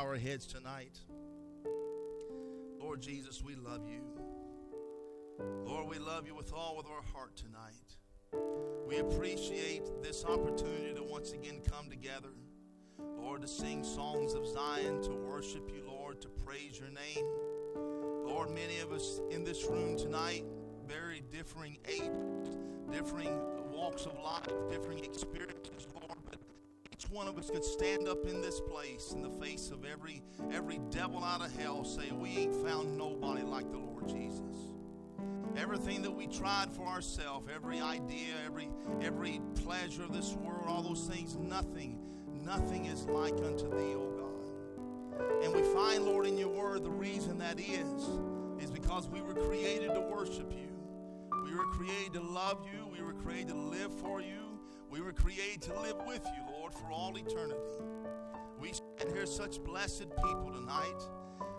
our heads tonight. Lord Jesus, we love you. Lord, we love you with all of our heart tonight. We appreciate this opportunity to once again come together, Lord, to sing songs of Zion, to worship you, Lord, to praise your name. Lord, many of us in this room tonight, very differing ages, differing walks of life, differing experiences, each one of us could stand up in this place in the face of every every devil out of hell, say, We ain't found nobody like the Lord Jesus. Everything that we tried for ourselves, every idea, every every pleasure of this world, all those things, nothing, nothing is like unto thee, O God. And we find, Lord, in your word, the reason that is, is because we were created to worship you. We were created to love you. We were created to live for you. We were created to live with you, Lord, for all eternity. We stand here such blessed people tonight.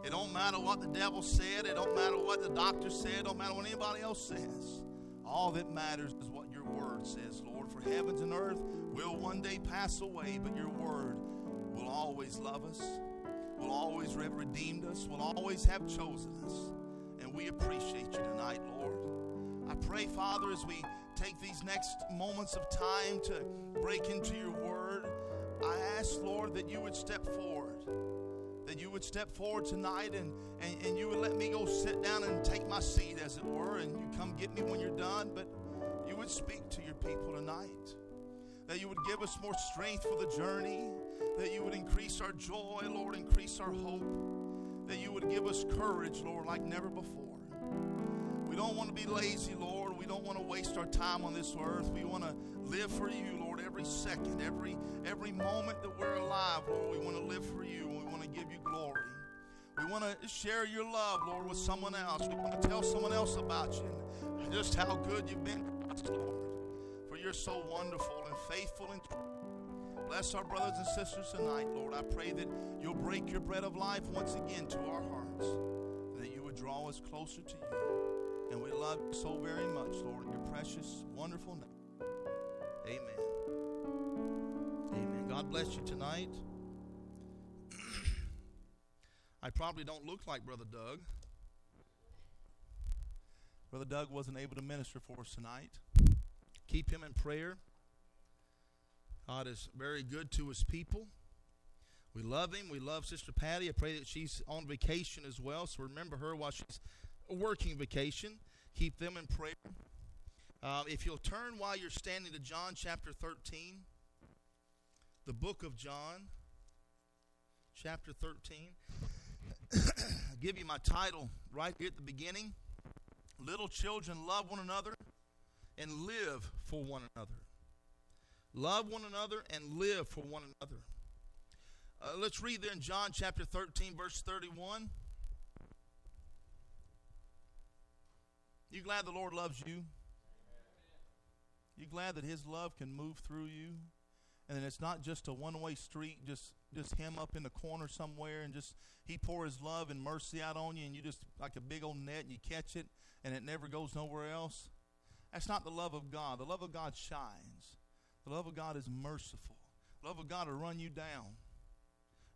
It don't matter what the devil said. It don't matter what the doctor said. It don't matter what anybody else says. All that matters is what your word says, Lord. For heavens and earth will one day pass away, but your word will always love us, will always have redeemed us, will always have chosen us. And we appreciate you tonight, Lord. I pray, Father, as we take these next moments of time to break into your word, I ask, Lord, that you would step forward that you would step forward tonight and, and, and you would let me go sit down and take my seat, as it were, and you come get me when you're done. But you would speak to your people tonight. That you would give us more strength for the journey. That you would increase our joy, Lord, increase our hope. That you would give us courage, Lord, like never before. We don't want to be lazy, Lord. We don't want to waste our time on this earth. We want to live for you, Lord, every second, every every moment that we're alive, Lord. We want to live for you We want to give you glory. We want to share your love, Lord, with someone else. We want to tell someone else about you and just how good you've been to us, Lord. For you're so wonderful and faithful and true. Bless our brothers and sisters tonight, Lord. I pray that you'll break your bread of life once again to our hearts, that you would draw us closer to you. And we love you so very much, Lord, your precious, wonderful name. Amen. Amen. God bless you tonight. I probably don't look like Brother Doug. Brother Doug wasn't able to minister for us tonight. Keep him in prayer. God is very good to his people. We love him. We love Sister Patty. I pray that she's on vacation as well. So remember her while she's working vacation. Keep them in prayer. Uh, if you'll turn while you're standing to John chapter 13, the book of John, chapter 13. I'll give you my title right here at the beginning. Little children, love one another and live for one another. Love one another and live for one another. Uh, let's read there in John chapter 13, verse 31. You glad the Lord loves you? You glad that His love can move through you? And it's not just a one way street, just just him up in the corner somewhere and just he pour his love and mercy out on you and you just like a big old net and you catch it and it never goes nowhere else. That's not the love of God. The love of God shines. The love of God is merciful. The love of God will run you down.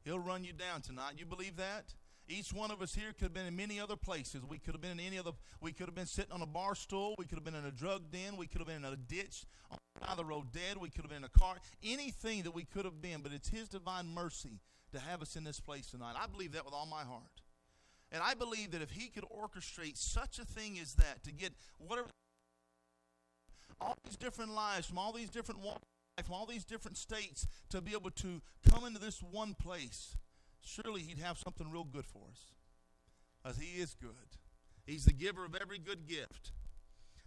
He'll run you down tonight. You believe that? Each one of us here could have been in many other places. We could have been in any other. We could have been sitting on a bar stool. We could have been in a drug den. We could have been in a ditch on the the road dead. We could have been in a car. Anything that we could have been. But it's His divine mercy to have us in this place tonight. I believe that with all my heart. And I believe that if He could orchestrate such a thing as that to get whatever all these different lives from all these different walks from all these different states to be able to come into this one place surely he'd have something real good for us. Because he is good. He's the giver of every good gift.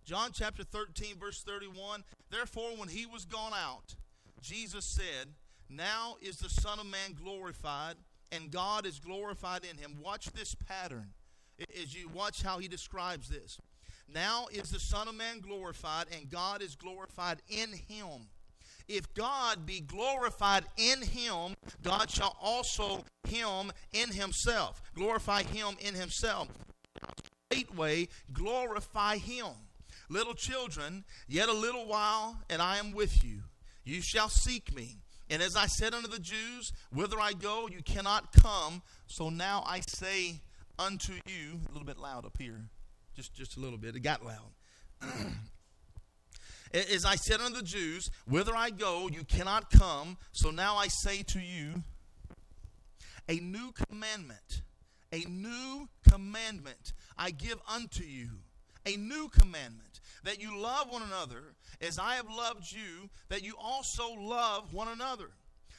John chapter 13, verse 31 Therefore, when he was gone out, Jesus said, Now is the Son of Man glorified, and God is glorified in him. Watch this pattern as you watch how he describes this. Now is the Son of Man glorified, and God is glorified in him. If God be glorified in him, God shall also him in himself. Glorify him in himself. Straightway glorify him. Little children, yet a little while, and I am with you. You shall seek me. And as I said unto the Jews, Whither I go, you cannot come. So now I say unto you, a little bit loud up here, just, just a little bit. It got loud. as I said unto the Jews, Whither I go, you cannot come. So now I say to you, a new commandment, a new commandment I give unto you, a new commandment, that you love one another as I have loved you, that you also love one another.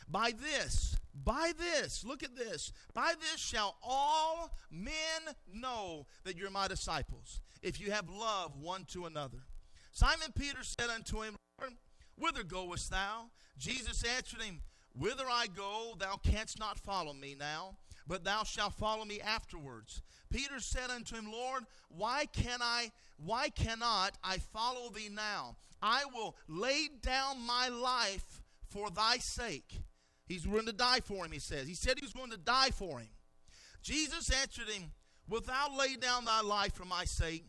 By this, by this, look at this, by this shall all men know that you're my disciples, if you have love one to another. Simon Peter said unto him, Lord, whither goest thou? Jesus answered him, Whither I go, thou canst not follow me now, but thou shalt follow me afterwards. Peter said unto him, Lord, why can I why cannot I follow thee now? I will lay down my life for thy sake. He's willing to die for him, he says. He said he was going to die for him. Jesus answered him, Wilt thou lay down thy life for my sake?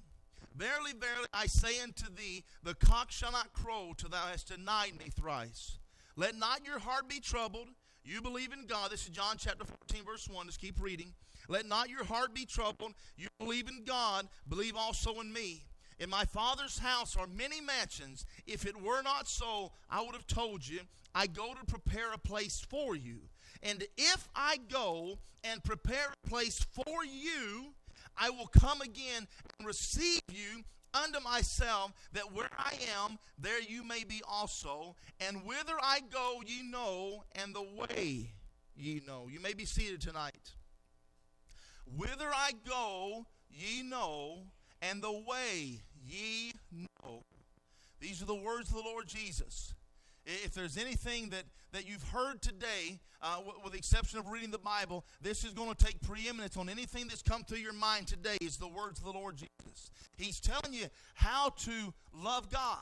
Verily, verily, I say unto thee, the cock shall not crow till thou hast denied me thrice. Let not your heart be troubled. You believe in God. This is John chapter 14, verse 1. Let's keep reading. Let not your heart be troubled. You believe in God, believe also in me. In my Father's house are many mansions. If it were not so, I would have told you. I go to prepare a place for you. And if I go and prepare a place for you, I will come again and receive you unto myself, that where I am, there you may be also. And whither I go, ye know, and the way ye know. You may be seated tonight. Whither I go, ye know, and the way ye know. These are the words of the Lord Jesus. If there's anything that, that you've heard today, uh, with the exception of reading the Bible, this is going to take preeminence on anything that's come to your mind today, is the words of the Lord Jesus. He's telling you how to love God.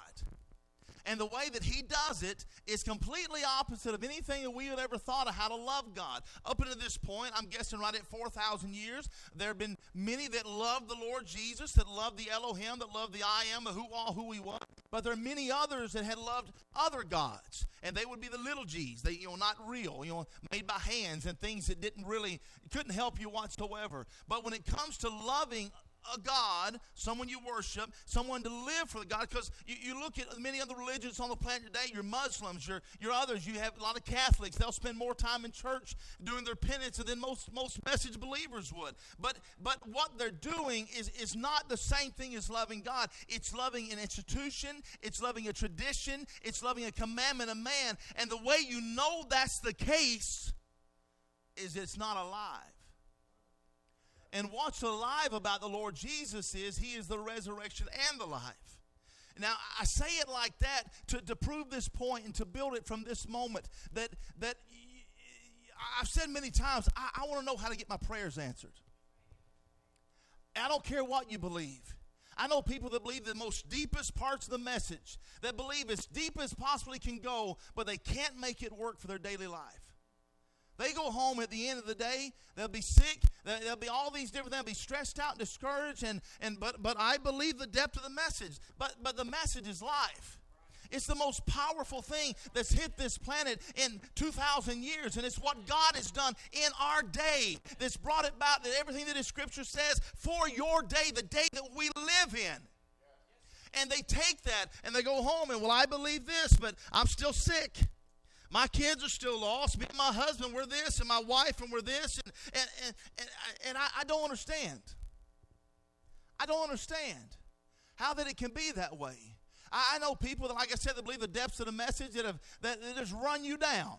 And the way that he does it is completely opposite of anything that we had ever thought of how to love God. Up until this point, I'm guessing right at 4,000 years, there have been many that love the Lord Jesus, that love the Elohim, that love the I am, who all who he was. But there are many others that had loved other gods. And they would be the little g's, they, you know, not real, you know, made by hands and things that didn't really, couldn't help you whatsoever. But when it comes to loving a God, someone you worship, someone to live for the God. Because you, you look at many other religions on the planet today, you're Muslims, you're, others, you have a lot of Catholics. They'll spend more time in church doing their penance than most, most message believers would. But, but what they're doing is, is not the same thing as loving God. It's loving an institution, it's loving a tradition, it's loving a commandment of man. And the way you know that's the case is it's not alive. And what's alive about the Lord Jesus is He is the resurrection and the life. Now, I say it like that to, to prove this point and to build it from this moment that, that I've said many times, I, I want to know how to get my prayers answered. I don't care what you believe. I know people that believe the most deepest parts of the message, that believe as deep as possibly can go, but they can't make it work for their daily life. They go home at the end of the day, they'll be sick, there'll be all these different they'll be stressed out, and discouraged, and, and but but I believe the depth of the message. But but the message is life. It's the most powerful thing that's hit this planet in 2,000 years. And it's what God has done in our day that's brought about that everything that His Scripture says for your day, the day that we live in. And they take that and they go home and, well, I believe this, but I'm still sick. My kids are still lost. Me and my husband, we're this, and my wife, and we're this. And, and, and, and, and I, I don't understand. I don't understand how that it can be that way. I, I know people that, like I said, that believe the depths of the message that, have, that, that just run you down.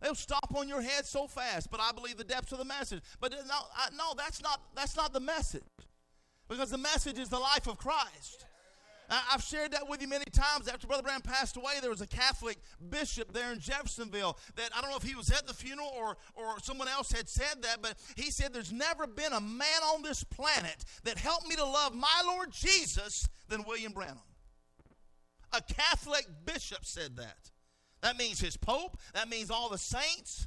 They'll stop on your head so fast, but I believe the depths of the message. But uh, no, I, no, that's not that's not the message, because the message is the life of Christ. I've shared that with you many times. After Brother Branham passed away, there was a Catholic bishop there in Jeffersonville that I don't know if he was at the funeral or, or someone else had said that, but he said, There's never been a man on this planet that helped me to love my Lord Jesus than William Branham. A Catholic bishop said that. That means his pope, that means all the saints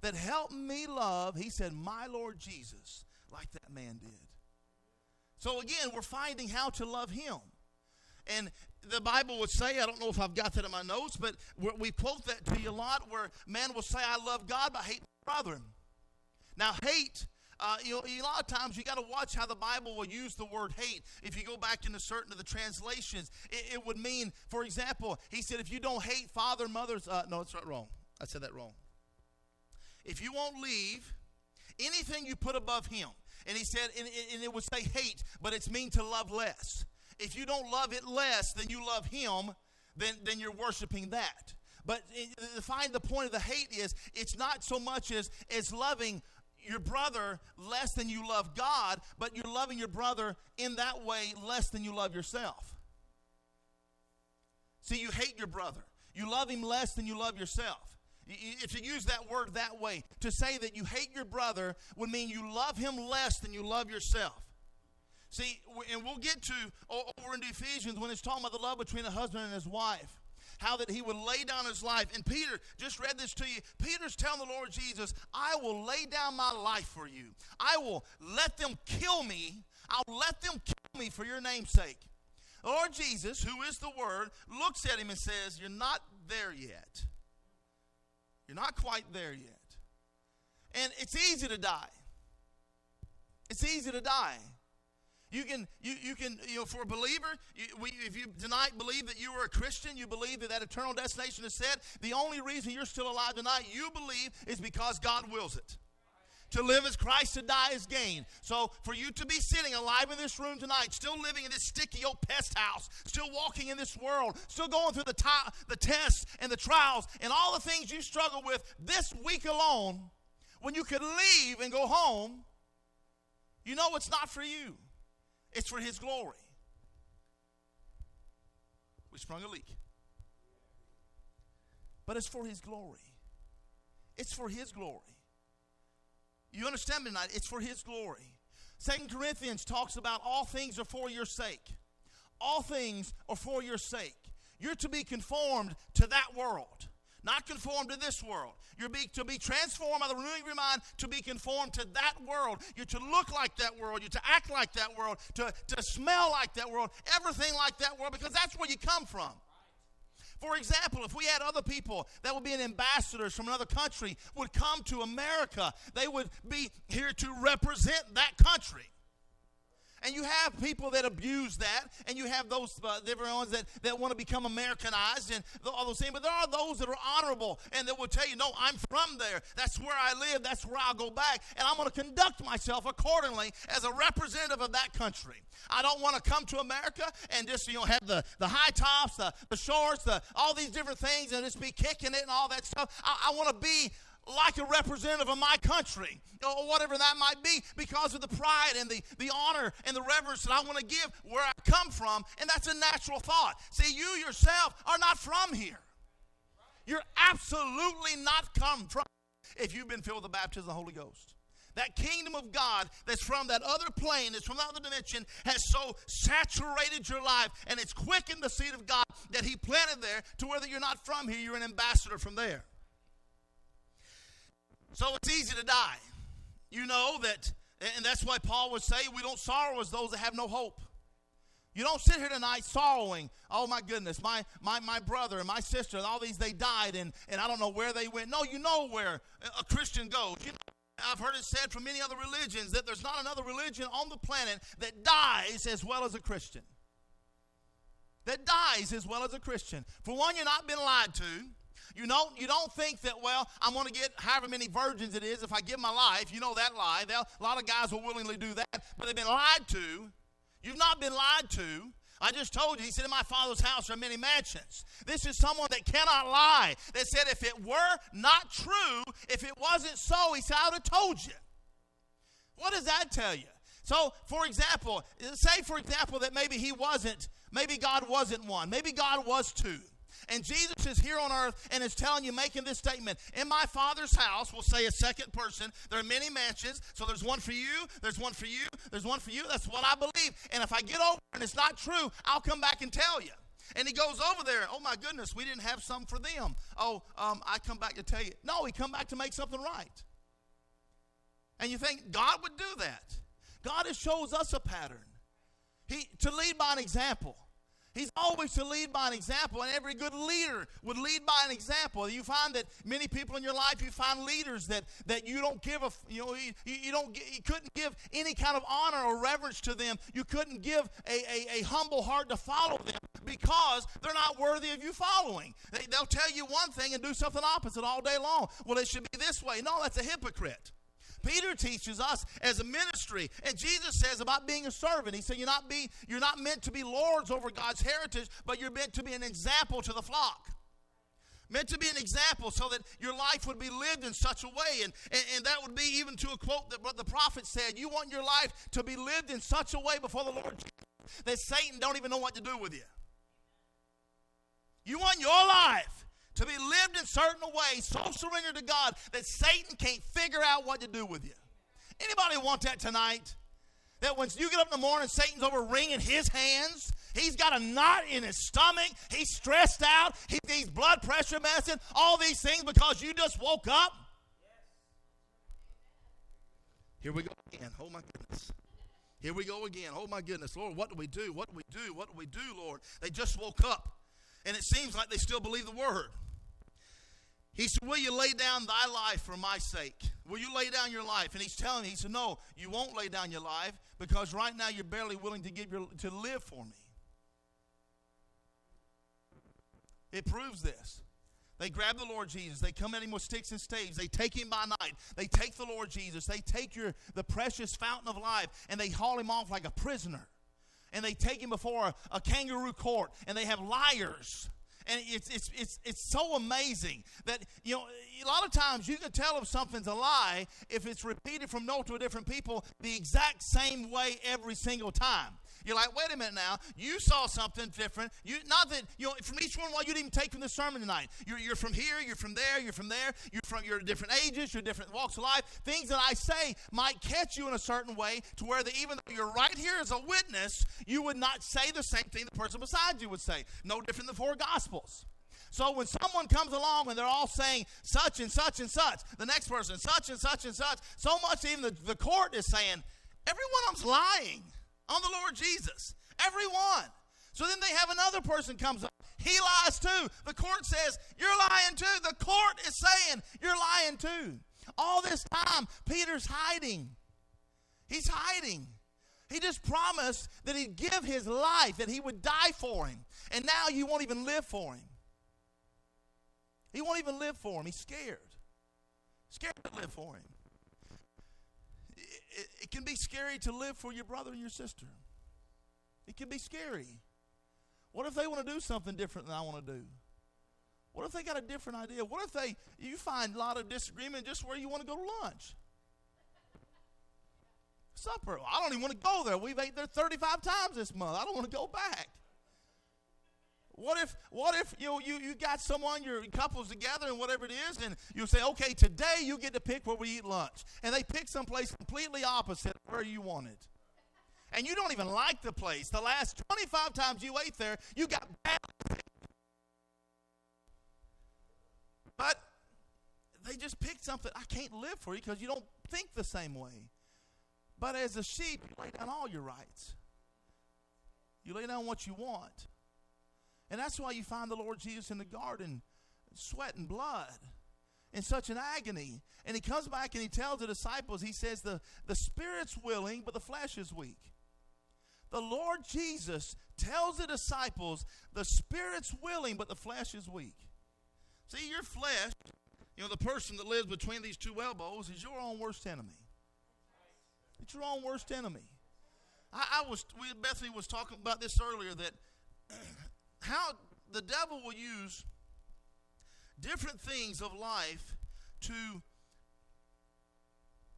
that helped me love, he said, my Lord Jesus, like that man did. So again, we're finding how to love him. And the Bible would say, I don't know if I've got that in my notes, but we quote that to you a lot where man will say, I love God by hate my brother. Now, hate uh, you know, a lot of times you got to watch how the Bible will use the word hate. If you go back into certain of the translations, it, it would mean, for example, he said, if you don't hate father, mothers, uh, no, it's not wrong. I said that wrong. If you won't leave anything you put above him, and he said, and, and it would say hate, but it's mean to love less. If you don't love it less than you love him, then, then you're worshiping that. But find the point of the hate is it's not so much as, as loving your brother less than you love God, but you're loving your brother in that way less than you love yourself. See, you hate your brother. You love him less than you love yourself. If you use that word that way, to say that you hate your brother would mean you love him less than you love yourself. See, and we'll get to over in Ephesians when it's talking about the love between a husband and his wife how that he would lay down his life. And Peter just read this to you. Peter's telling the Lord Jesus, I will lay down my life for you. I will let them kill me. I'll let them kill me for your name's sake. Lord Jesus, who is the Word, looks at him and says, You're not there yet. You're not quite there yet. And it's easy to die. It's easy to die. You can, you, you can, you know, for a believer, you, we, if you tonight believe that you are a Christian, you believe that that eternal destination is set, the only reason you're still alive tonight, you believe, is because God wills it. To live as Christ, to die as gain. So, for you to be sitting alive in this room tonight, still living in this sticky old pest house, still walking in this world, still going through the, t- the tests and the trials and all the things you struggle with this week alone, when you could leave and go home, you know it's not for you. It's for His glory. We sprung a leak. But it's for His glory. It's for His glory. You understand me tonight? It's for His glory. Second Corinthians talks about all things are for your sake. All things are for your sake. You're to be conformed to that world not conformed to this world. You're be, to be transformed by the renewing of your mind to be conformed to that world. You're to look like that world. You're to act like that world. To, to smell like that world. Everything like that world because that's where you come from. For example, if we had other people that would be ambassadors from another country would come to America, they would be here to represent that country. And you have people that abuse that, and you have those uh, different ones that, that want to become Americanized and all those things. But there are those that are honorable and that will tell you, no, I'm from there. That's where I live. That's where I'll go back. And I'm going to conduct myself accordingly as a representative of that country. I don't want to come to America and just, you know, have the, the high tops, the, the shorts, the, all these different things and just be kicking it and all that stuff. I, I want to be like a representative of my country, or whatever that might be, because of the pride and the, the honor and the reverence that I want to give where I come from. And that's a natural thought. See, you yourself are not from here. You're absolutely not come from if you've been filled with the baptism of the Holy Ghost. That kingdom of God that's from that other plane, that's from that other dimension, has so saturated your life and it's quickened the seed of God that He planted there to whether you're not from here, you're an ambassador from there. So it's easy to die. You know that, and that's why Paul would say, we don't sorrow as those that have no hope. You don't sit here tonight sorrowing, oh my goodness, my, my, my brother and my sister and all these, they died and, and I don't know where they went. No, you know where a Christian goes. You know, I've heard it said from many other religions that there's not another religion on the planet that dies as well as a Christian. That dies as well as a Christian. For one, you're not been lied to. You don't, you don't think that, well, I'm going to get however many virgins it is if I give my life. You know that lie. They'll, a lot of guys will willingly do that, but they've been lied to. You've not been lied to. I just told you, he said, In my father's house are many mansions. This is someone that cannot lie. That said, if it were not true, if it wasn't so, he said, I would have told you. What does that tell you? So, for example, say, for example, that maybe he wasn't, maybe God wasn't one, maybe God was two. And Jesus is here on earth and is telling you, making this statement In my Father's house, we'll say a second person, there are many mansions. So there's one for you, there's one for you, there's one for you. That's what I believe. And if I get over and it's not true, I'll come back and tell you. And he goes over there. Oh my goodness, we didn't have some for them. Oh, um, I come back to tell you. No, he come back to make something right. And you think God would do that? God has shows us a pattern. He to lead by an example. He's always to lead by an example, and every good leader would lead by an example. You find that many people in your life, you find leaders that, that you don't give a, you know, you, you don't, you couldn't give any kind of honor or reverence to them. You couldn't give a, a, a humble heart to follow them because they're not worthy of you following. They, they'll tell you one thing and do something opposite all day long. Well, it should be this way. No, that's a hypocrite. Peter teaches us as a ministry, and Jesus says about being a servant. He said, "You're not be you're not meant to be lords over God's heritage, but you're meant to be an example to the flock." Meant to be an example so that your life would be lived in such a way. And, and, and that would be even to a quote that what the prophet said you want your life to be lived in such a way before the Lord that Satan don't even know what to do with you. You want your life to be lived in certain ways, so surrendered to God that Satan can't figure out what to do with you. Anybody want that tonight? That when you get up in the morning, Satan's over wringing his hands. He's got a knot in his stomach. He's stressed out. He needs blood pressure medicine. All these things because you just woke up. Here we go again. Oh my goodness. Here we go again. Oh my goodness. Lord, what do we do? What do we do? What do we do, Lord? They just woke up. And it seems like they still believe the word. He said, Will you lay down thy life for my sake? Will you lay down your life? And he's telling me, he said, No, you won't lay down your life because right now you're barely willing to give your to live for me. It proves this. They grab the Lord Jesus. They come at him with sticks and staves. They take him by night. They take the Lord Jesus. They take your the precious fountain of life and they haul him off like a prisoner. And they take him before a, a kangaroo court and they have liars and it's, it's, it's, it's so amazing that, you know, a lot of times you can tell if something's a lie if it's repeated from a different people the exact same way every single time. You're like, wait a minute now. You saw something different. You not that you know from each one. Why you didn't even take from the sermon tonight? You're, you're from here. You're from there. You're from there. You're from you're different ages. You're different walks of life. Things that I say might catch you in a certain way to where that even though you're right here as a witness, you would not say the same thing the person beside you would say. No different than four gospels. So when someone comes along and they're all saying such and such and such, the next person such and such and such, so much even the, the court is saying, every one of them's lying on the Lord Jesus. Everyone. So then they have another person comes up. He lies too. The court says, You're lying too. The court is saying, You're lying too. All this time, Peter's hiding. He's hiding. He just promised that he'd give his life, that he would die for him. And now you won't even live for him. He won't even live for him. He's scared. Scared to live for him it, it can be scary to live for your brother and your sister. It can be scary. What if they want to do something different than I want to do? What if they got a different idea? What if they you find a lot of disagreement just where you want to go to lunch? Supper. I don't even want to go there. We've ate there 35 times this month. I don't want to go back. What if what if you you you got someone your couples together and whatever it is, and you say, okay, today you get to pick where we eat lunch, and they pick someplace completely opposite where you wanted, and you don't even like the place. The last twenty five times you ate there, you got bad. But they just picked something. I can't live for you because you don't think the same way. But as a sheep, you lay down all your rights. You lay down what you want. And that's why you find the Lord Jesus in the garden, sweat and blood, in such an agony. And he comes back and he tells the disciples, he says, the, the spirit's willing, but the flesh is weak. The Lord Jesus tells the disciples, the spirit's willing, but the flesh is weak. See, your flesh, you know, the person that lives between these two elbows is your own worst enemy. It's your own worst enemy. I, I was, Bethany was talking about this earlier that how the devil will use different things of life to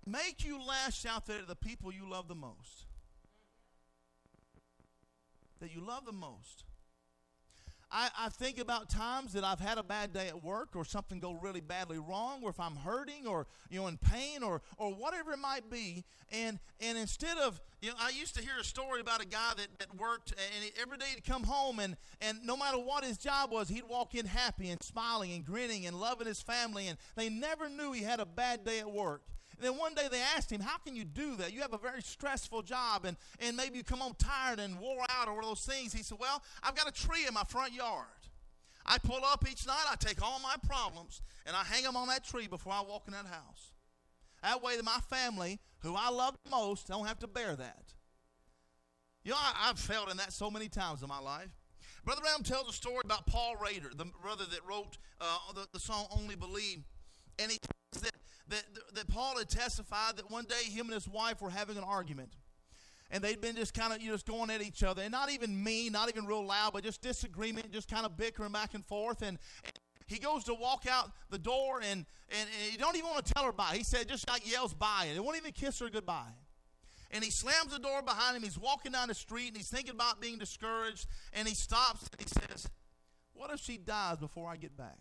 make you lash out there at the people you love the most. That you love the most. I, I think about times that I've had a bad day at work or something go really badly wrong or if I'm hurting or you know in pain or or whatever it might be. And and instead of you know I used to hear a story about a guy that, that worked and every day he'd come home and and no matter what his job was he'd walk in happy and smiling and grinning and loving his family and they never knew he had a bad day at work And then one day they asked him, How can you do that? You have a very stressful job and, and maybe you come home tired and wore out or one of those things. He said, Well, I've got a tree in my front yard. I pull up each night, I take all my problems, and I hang them on that tree before I walk in that house. That way, that my family, who I love most, don't have to bear that. You know, I, have failed in that so many times in my life. Brother Branham tells a story about Paul Rader, the brother that wrote uh, the, the song Only Believe. And he says that, that, that Paul had testified that one day him and his wife were having an argument and they'd been just kind of you know, just going at each other, and not even mean, not even real loud, but just disagreement, just kind of bickering back and forth. And, and he goes to walk out the door, and, and, and he don't even want to tell her bye. He said just like yells bye, and he won't even kiss her goodbye. And he slams the door behind him. He's walking down the street, and he's thinking about being discouraged. And he stops and he says, "What if she dies before I get back?"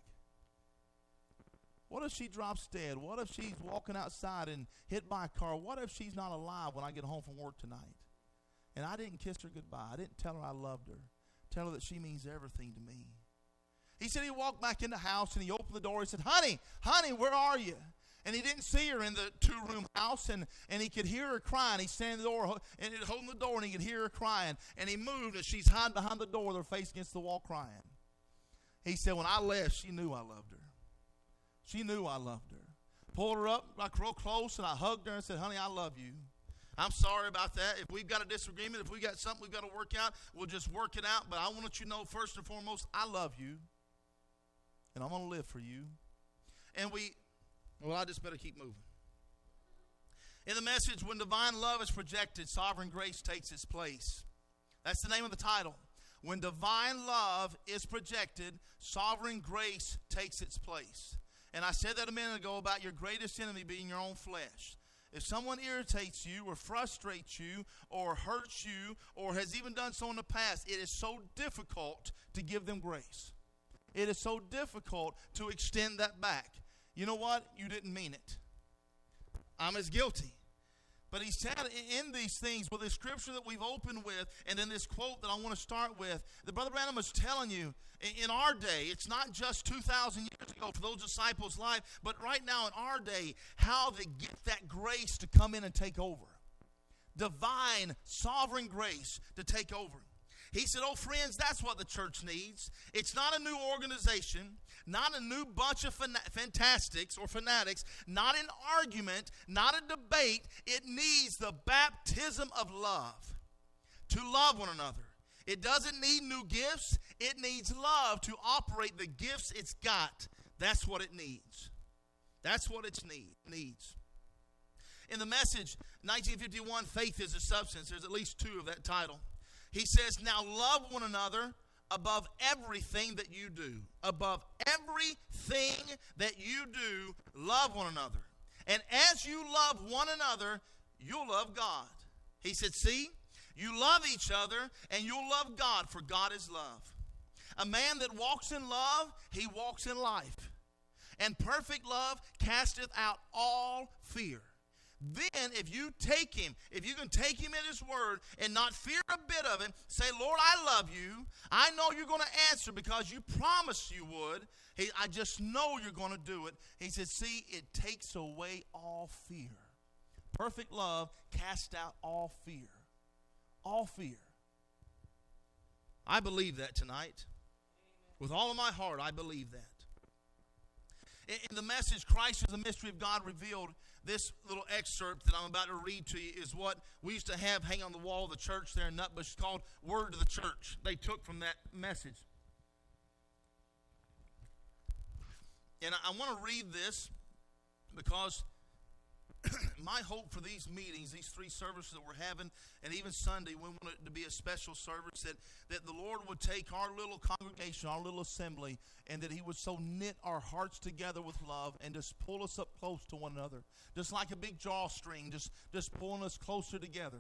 What if she drops dead? What if she's walking outside and hit by a car? What if she's not alive when I get home from work tonight? And I didn't kiss her goodbye. I didn't tell her I loved her. Tell her that she means everything to me. He said he walked back in the house and he opened the door. He said, Honey, honey, where are you? And he didn't see her in the two room house, and, and he could hear her crying. He's standing at the door and he's holding the door, and he could hear her crying. And he moved, and she's hiding behind the door with her face against the wall crying. He said, When I left, she knew I loved her. She knew I loved her. Pulled her up like real close, and I hugged her and said, Honey, I love you. I'm sorry about that. If we've got a disagreement, if we got something we've got to work out, we'll just work it out. But I want you to know, first and foremost, I love you. And I'm going to live for you. And we, well, I just better keep moving. In the message, when divine love is projected, sovereign grace takes its place. That's the name of the title. When divine love is projected, sovereign grace takes its place. And I said that a minute ago about your greatest enemy being your own flesh. If someone irritates you or frustrates you or hurts you or has even done so in the past, it is so difficult to give them grace. It is so difficult to extend that back. You know what? You didn't mean it. I'm as guilty. But he said in these things, with the scripture that we've opened with, and then this quote that I want to start with, the Brother Branham was telling you in our day, it's not just 2,000 years ago for those disciples' life, but right now in our day, how to get that grace to come in and take over. Divine, sovereign grace to take over. He said, Oh, friends, that's what the church needs. It's not a new organization, not a new bunch of fantastics or fanatics, not an argument, not a debate. It needs the baptism of love to love one another. It doesn't need new gifts, it needs love to operate the gifts it's got. That's what it needs. That's what it need, needs. In the message, 1951, Faith is a Substance, there's at least two of that title. He says, Now love one another above everything that you do. Above everything that you do, love one another. And as you love one another, you'll love God. He said, See, you love each other and you'll love God, for God is love. A man that walks in love, he walks in life. And perfect love casteth out all fear. Then, if you take him, if you can take him at his word and not fear a bit of him, say, Lord, I love you. I know you're going to answer because you promised you would. He, I just know you're going to do it. He said, See, it takes away all fear. Perfect love casts out all fear. All fear. I believe that tonight. With all of my heart, I believe that. In the message, Christ is the mystery of God revealed, this little excerpt that I'm about to read to you is what we used to have hang on the wall of the church there in Nutbush. Called Word to the Church. They took from that message. And I, I want to read this because my hope for these meetings, these three services that we're having, and even Sunday, we want it to be a special service that, that the Lord would take our little congregation, our little assembly, and that He would so knit our hearts together with love and just pull us up close to one another. Just like a big drawstring, just, just pulling us closer together.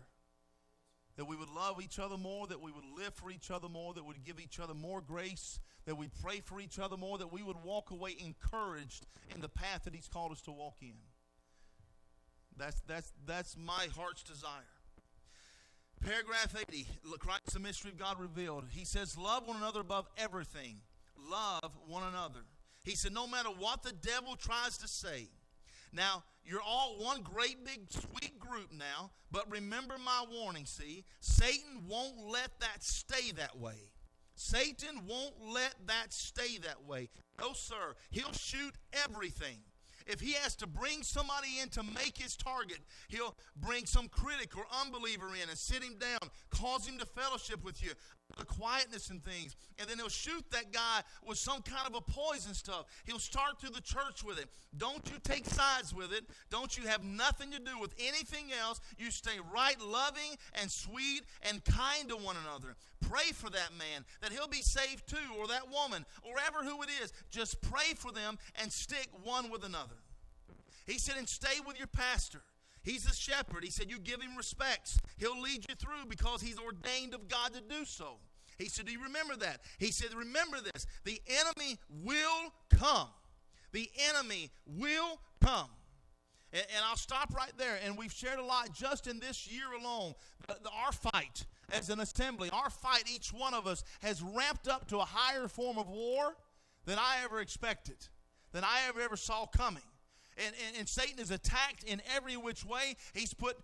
That we would love each other more, that we would live for each other more, that we would give each other more grace, that we'd pray for each other more, that we would walk away encouraged in the path that He's called us to walk in. That's, that's, that's my heart's desire. Paragraph 80, Christ, the mystery of God revealed. He says, Love one another above everything. Love one another. He said, No matter what the devil tries to say, Now, you're all one great big sweet group now, but remember my warning, see? Satan won't let that stay that way. Satan won't let that stay that way. No, sir. He'll shoot everything. If he has to bring somebody in to make his target, he'll bring some critic or unbeliever in and sit him down, cause him to fellowship with you, the quietness and things. And then he'll shoot that guy with some kind of a poison stuff. He'll start through the church with it. Don't you take sides with it. Don't you have nothing to do with anything else. You stay right, loving and sweet and kind to one another. Pray for that man that he'll be saved too, or that woman, or ever who it is. Just pray for them and stick one with another. He said, and stay with your pastor. He's the shepherd. He said, You give him respects. He'll lead you through because he's ordained of God to do so. He said, Do you remember that? He said, Remember this. The enemy will come. The enemy will come. And, and I'll stop right there. And we've shared a lot just in this year alone. The, the, our fight as an assembly, our fight, each one of us, has ramped up to a higher form of war than I ever expected, than I ever ever saw coming and, and, and, Satan is attacked in every which way. He's put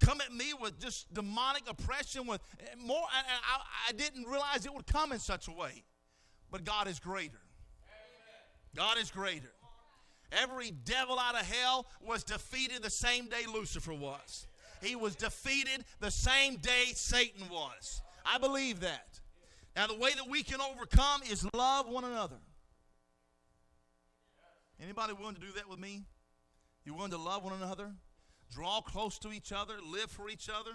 come at me with just demonic oppression. With more, I, I, I didn't realize it would come in such a way, but God is greater. God is greater. Every devil out of hell was defeated the same day Lucifer was. He was defeated the same day Satan was. I believe that. Now, the way that we can overcome is love one another. Anybody willing to do that with me? You willing to love one another? Draw close to each other? Live for each other?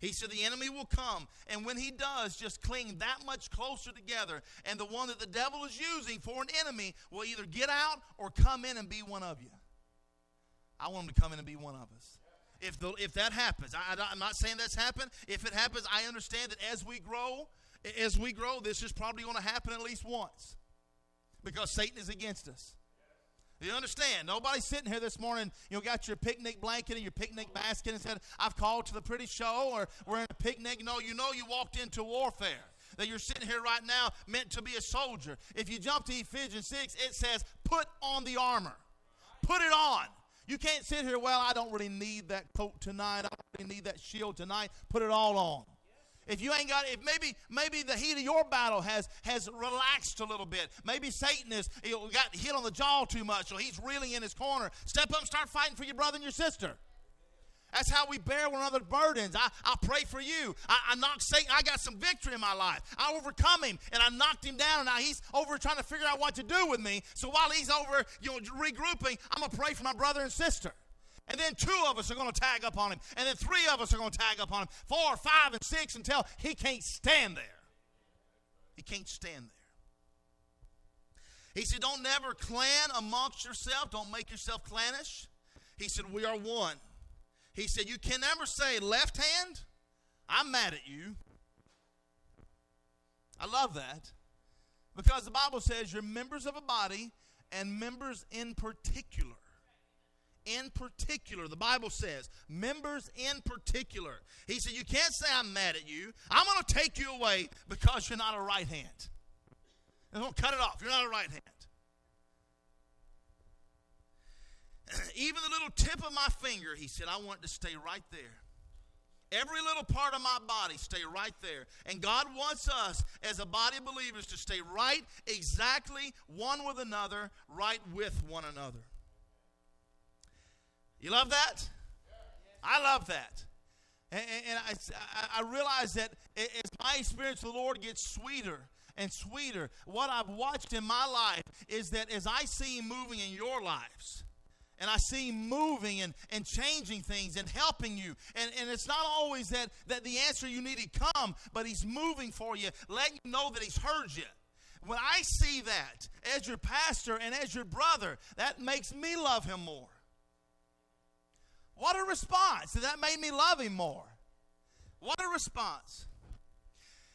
He said the enemy will come, and when he does, just cling that much closer together. And the one that the devil is using for an enemy will either get out or come in and be one of you. I want him to come in and be one of us. If, the, if that happens, I, I'm not saying that's happened. If it happens, I understand that as we grow, as we grow, this is probably going to happen at least once because Satan is against us. You understand? Nobody's sitting here this morning, you know, got your picnic blanket and your picnic basket and said, I've called to the pretty show or we're in a picnic. No, you know you walked into warfare. That you're sitting here right now meant to be a soldier. If you jump to Ephesians 6, it says, put on the armor. Put it on. You can't sit here, well, I don't really need that coat tonight. I don't really need that shield tonight. Put it all on. If you ain't got, if maybe maybe the heat of your battle has has relaxed a little bit. Maybe Satan is got hit on the jaw too much, so he's reeling in his corner. Step up start fighting for your brother and your sister. That's how we bear one another's burdens. I, I pray for you. I, I knocked Satan. I got some victory in my life. I overcome him and I knocked him down. And now he's over trying to figure out what to do with me. So while he's over, you know, regrouping, I'm gonna pray for my brother and sister. And then two of us are going to tag up on him. And then three of us are going to tag up on him. Four, five, and six until he can't stand there. He can't stand there. He said, Don't never clan amongst yourself. Don't make yourself clannish. He said, We are one. He said, You can never say left hand, I'm mad at you. I love that. Because the Bible says you're members of a body and members in particular in particular. The Bible says, members in particular. He said, You can't say I'm mad at you. I'm going to take you away because you're not a right hand. And don't cut it off. You're not a right hand. Even the little tip of my finger, he said, I want it to stay right there. Every little part of my body stay right there. And God wants us as a body of believers to stay right exactly one with another, right with one another. You love that? I love that. And, and I, I realize that as my experience with the Lord gets sweeter and sweeter, what I've watched in my life is that as I see Him moving in your lives, and I see him moving and, and changing things and helping you. And, and it's not always that, that the answer you need to come, but he's moving for you, letting you know that he's heard you. When I see that as your pastor and as your brother, that makes me love him more. What a response. That made me love him more. What a response.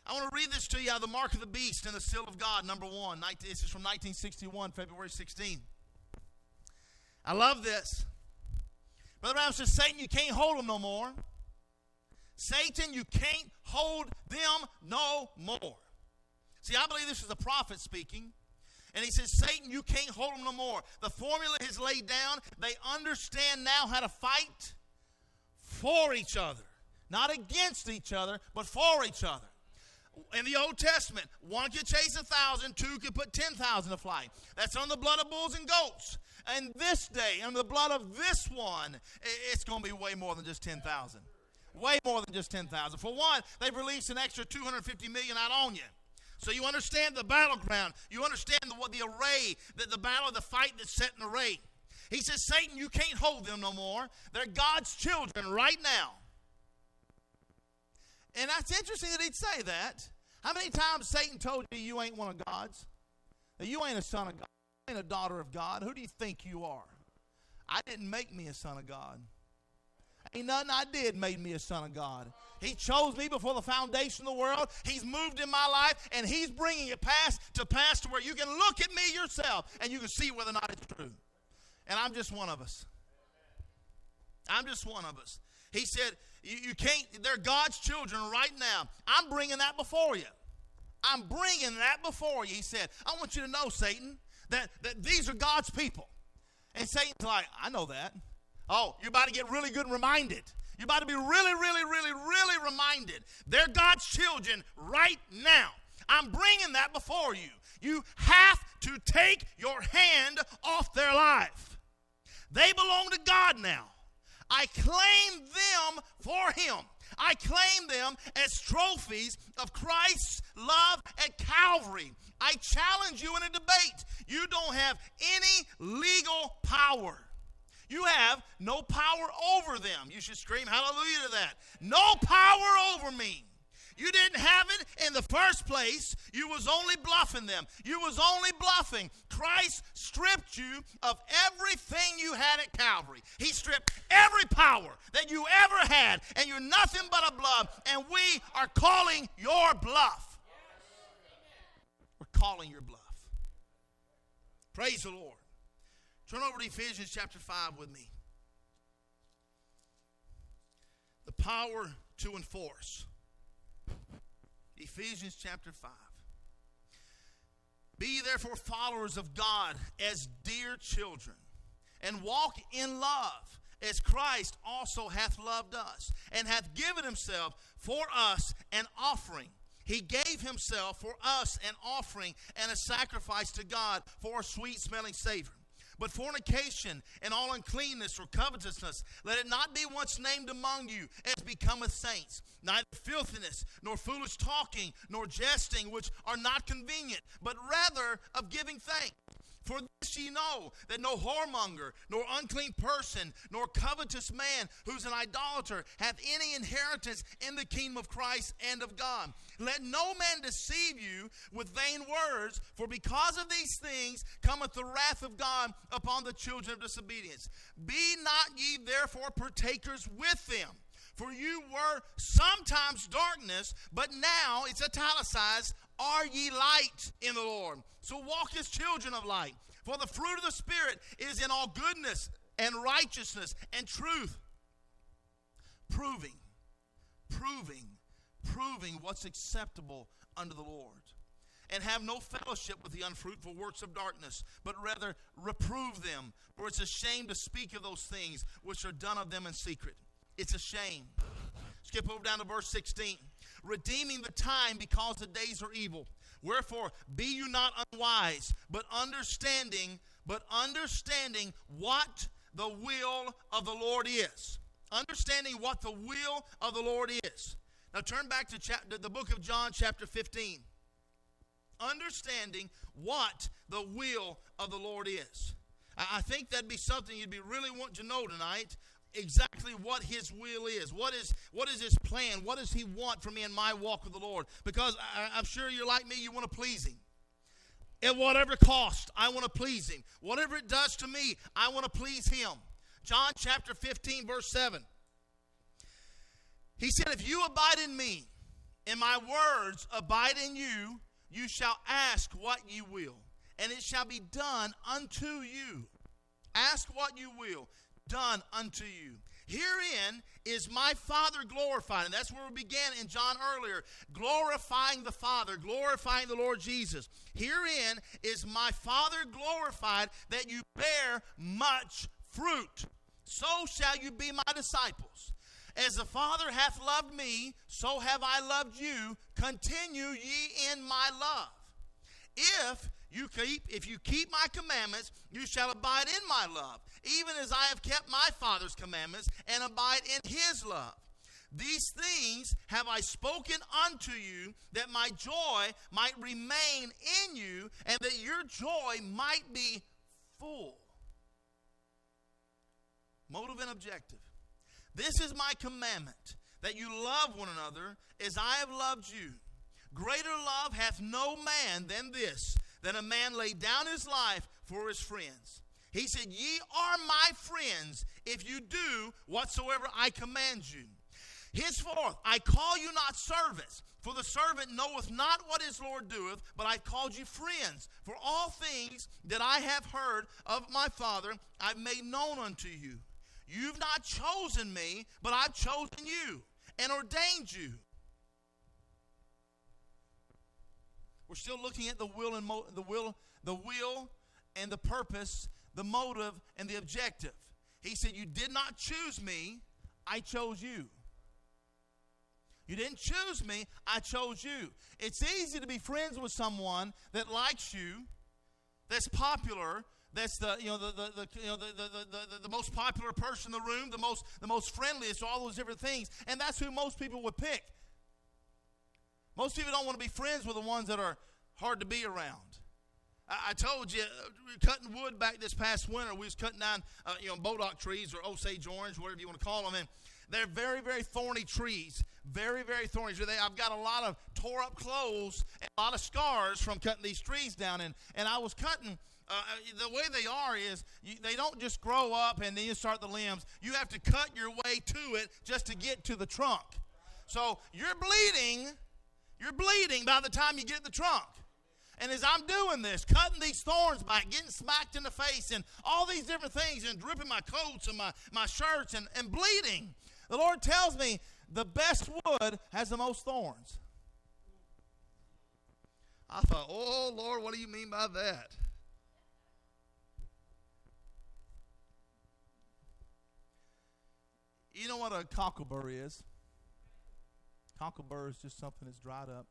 I want to read this to you out of the Mark of the Beast and the Seal of God, number one. This is from 1961, February 16. I love this. Brother Branham says, Satan, you can't hold them no more. Satan, you can't hold them no more. See, I believe this is a prophet speaking. And he says, Satan, you can't hold them no more. The formula is laid down. They understand now how to fight for each other, not against each other, but for each other. In the Old Testament, one could chase a thousand, two could put ten thousand to flight. That's on the blood of bulls and goats. And this day, on the blood of this one, it's going to be way more than just ten thousand. Way more than just ten thousand. For one, they've released an extra two hundred fifty million out on you. So you understand the battleground. You understand the, what the array, the, the battle, the fight that's set in array. He says, Satan, you can't hold them no more. They're God's children right now. And that's interesting that he'd say that. How many times Satan told you you ain't one of God's? That you ain't a son of God, you ain't a daughter of God. Who do you think you are? I didn't make me a son of God. Ain't nothing I did made me a son of God. He chose me before the foundation of the world. He's moved in my life, and He's bringing it past to pass to where you can look at me yourself and you can see whether or not it's true. And I'm just one of us. I'm just one of us. He said, you, you can't, they're God's children right now. I'm bringing that before you. I'm bringing that before you. He said, I want you to know, Satan, that, that these are God's people. And Satan's like, I know that. Oh, you're about to get really good reminded. You're about to be really, really, really, really reminded. They're God's children right now. I'm bringing that before you. You have to take your hand off their life. They belong to God now. I claim them for Him. I claim them as trophies of Christ's love at Calvary. I challenge you in a debate. You don't have any legal power. You have no power over them. You should scream hallelujah to that. No power over me. You didn't have it in the first place. You was only bluffing them. You was only bluffing. Christ stripped you of everything you had at Calvary. He stripped every power that you ever had, and you're nothing but a bluff, and we are calling your bluff. We're calling your bluff. Praise the Lord. Turn over to Ephesians chapter 5 with me. The power to enforce. Ephesians chapter 5. Be therefore followers of God as dear children, and walk in love, as Christ also hath loved us, and hath given himself for us an offering. He gave himself for us an offering and a sacrifice to God for a sweet smelling savor. But fornication and all uncleanness or covetousness, let it not be once named among you as becometh saints. Neither filthiness, nor foolish talking, nor jesting, which are not convenient, but rather of giving thanks. For this ye know that no whoremonger, nor unclean person, nor covetous man who's an idolater hath any inheritance in the kingdom of Christ and of God. Let no man deceive you with vain words, for because of these things cometh the wrath of God upon the children of disobedience. Be not ye therefore partakers with them. For you were sometimes darkness, but now it's italicized are ye light in the Lord? So walk as children of light. For the fruit of the Spirit is in all goodness and righteousness and truth, proving, proving, proving what's acceptable unto the Lord. And have no fellowship with the unfruitful works of darkness, but rather reprove them. For it's a shame to speak of those things which are done of them in secret. It's a shame. Skip over down to verse 16 redeeming the time because the days are evil. Wherefore, be you not unwise, but understanding, but understanding what the will of the Lord is. Understanding what the will of the Lord is. Now turn back to chapter, the book of John, chapter 15. Understanding what the will of the Lord is. I think that'd be something you'd be really want to know tonight exactly what his will is. What is what is his plan? What does he want from me in my walk with the Lord? Because I, am sure you're like me, you want to please him. At whatever cost, I want to please him. Whatever it does to me, I want to please him. John chapter 15, verse 7. He said, If you abide in me, and my words abide in you, you shall ask what you will, and it shall be done unto you. Ask what you will done unto you. Herein is my Father glorified. And that's where we began in John earlier glorifying the Father, glorifying the Lord Jesus. Herein is my Father glorified that you bear much fruit. So shall you be my disciples. As the Father hath loved me, so have I loved you. Continue ye in my love. If you keep if you keep my commandments, you shall abide in my love, even as I have kept my Father's commandments and abide in his love. These things have I spoken unto you, that my joy might remain in you, and that your joy might be full. Motive and objective. This is my commandment, that you love one another as I have loved you. Greater love hath no man than this, that a man lay down his life for his friends. He said, Ye are my friends if you do whatsoever I command you. Henceforth, I call you not servants, for the servant knoweth not what his Lord doeth, but I called you friends. For all things that I have heard of my Father, I've made known unto you. You've not chosen me, but I've chosen you and ordained you. We're still looking at the will and mo- the will, the will and the purpose, the motive and the objective. He said, "You did not choose me; I chose you." You didn't choose me, I chose you. It's easy to be friends with someone that likes you, that's popular, that's the you know the the, the you know the, the, the, the, most popular person in the room, the most the most friendliest, all those different things, and that's who most people would pick. Most people don't want to be friends with the ones that are hard to be around. I, told you, uh, cutting wood back this past winter. We was cutting down, uh, you know, bodock trees or Osage orange, whatever you want to call them, and they're very, very thorny trees. Very, very thorny. They, I've got a lot of tore up clothes a lot of scars from cutting these trees down, and and I was cutting. Uh, uh, the way they are is you, they don't just grow up and then you start the limbs. You have to cut your way to it just to get to the trunk. So you're bleeding you're bleeding by the time you get the trunk. And as I'm doing this, cutting these thorns back, getting smacked in the face, and all these different things, and dripping my coats and my, my shirts and, and bleeding, the Lord tells me the best wood has the most thorns. I thought, oh, Lord, what do you mean by that? You know what a cocklebur is? Cocklebur is just something that's dried up.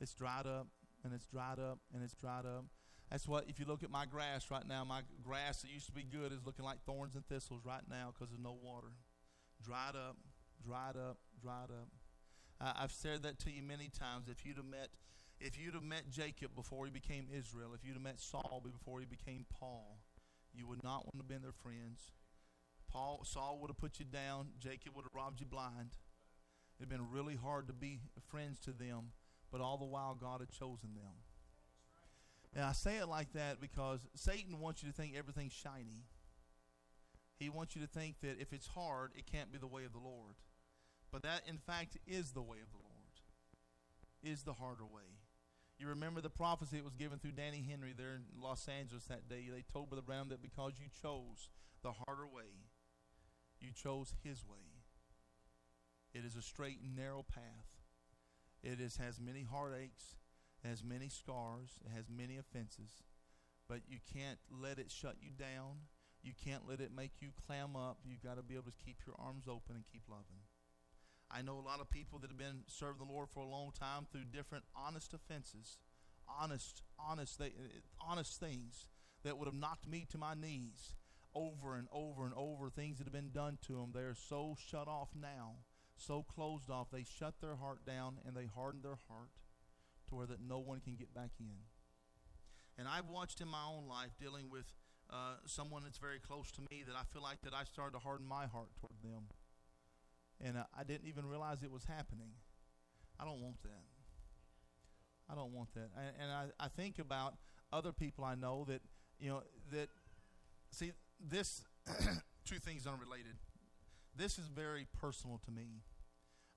It's dried up and it's dried up and it's dried up. That's what, if you look at my grass right now, my grass that used to be good is looking like thorns and thistles right now because there's no water. Dried up, dried up, dried up. Uh, I've said that to you many times. If you'd have met, if you'd have met Jacob before he became Israel, if you'd have met Saul before he became Paul, you would not want to have been their friends. Paul, Saul would have put you down. Jacob would have robbed you blind. It had been really hard to be friends to them, but all the while God had chosen them. And I say it like that because Satan wants you to think everything's shiny. He wants you to think that if it's hard, it can't be the way of the Lord. But that, in fact, is the way of the Lord, is the harder way. You remember the prophecy that was given through Danny Henry there in Los Angeles that day. They told Brother Branham that because you chose the harder way, you chose his way. It is a straight and narrow path. It is, has many heartaches, has many scars, it has many offenses, but you can't let it shut you down. You can't let it make you clam up. You've got to be able to keep your arms open and keep loving. I know a lot of people that have been serving the Lord for a long time through different honest offenses, honest, honest, they, honest things that would have knocked me to my knees over and over and over. Things that have been done to them. They are so shut off now so closed off, they shut their heart down and they hardened their heart to where that no one can get back in. And I've watched in my own life dealing with uh, someone that's very close to me that I feel like that I started to harden my heart toward them. And uh, I didn't even realize it was happening. I don't want that. I don't want that. And, and I, I think about other people I know that, you know, that, see, this, two things unrelated. This is very personal to me.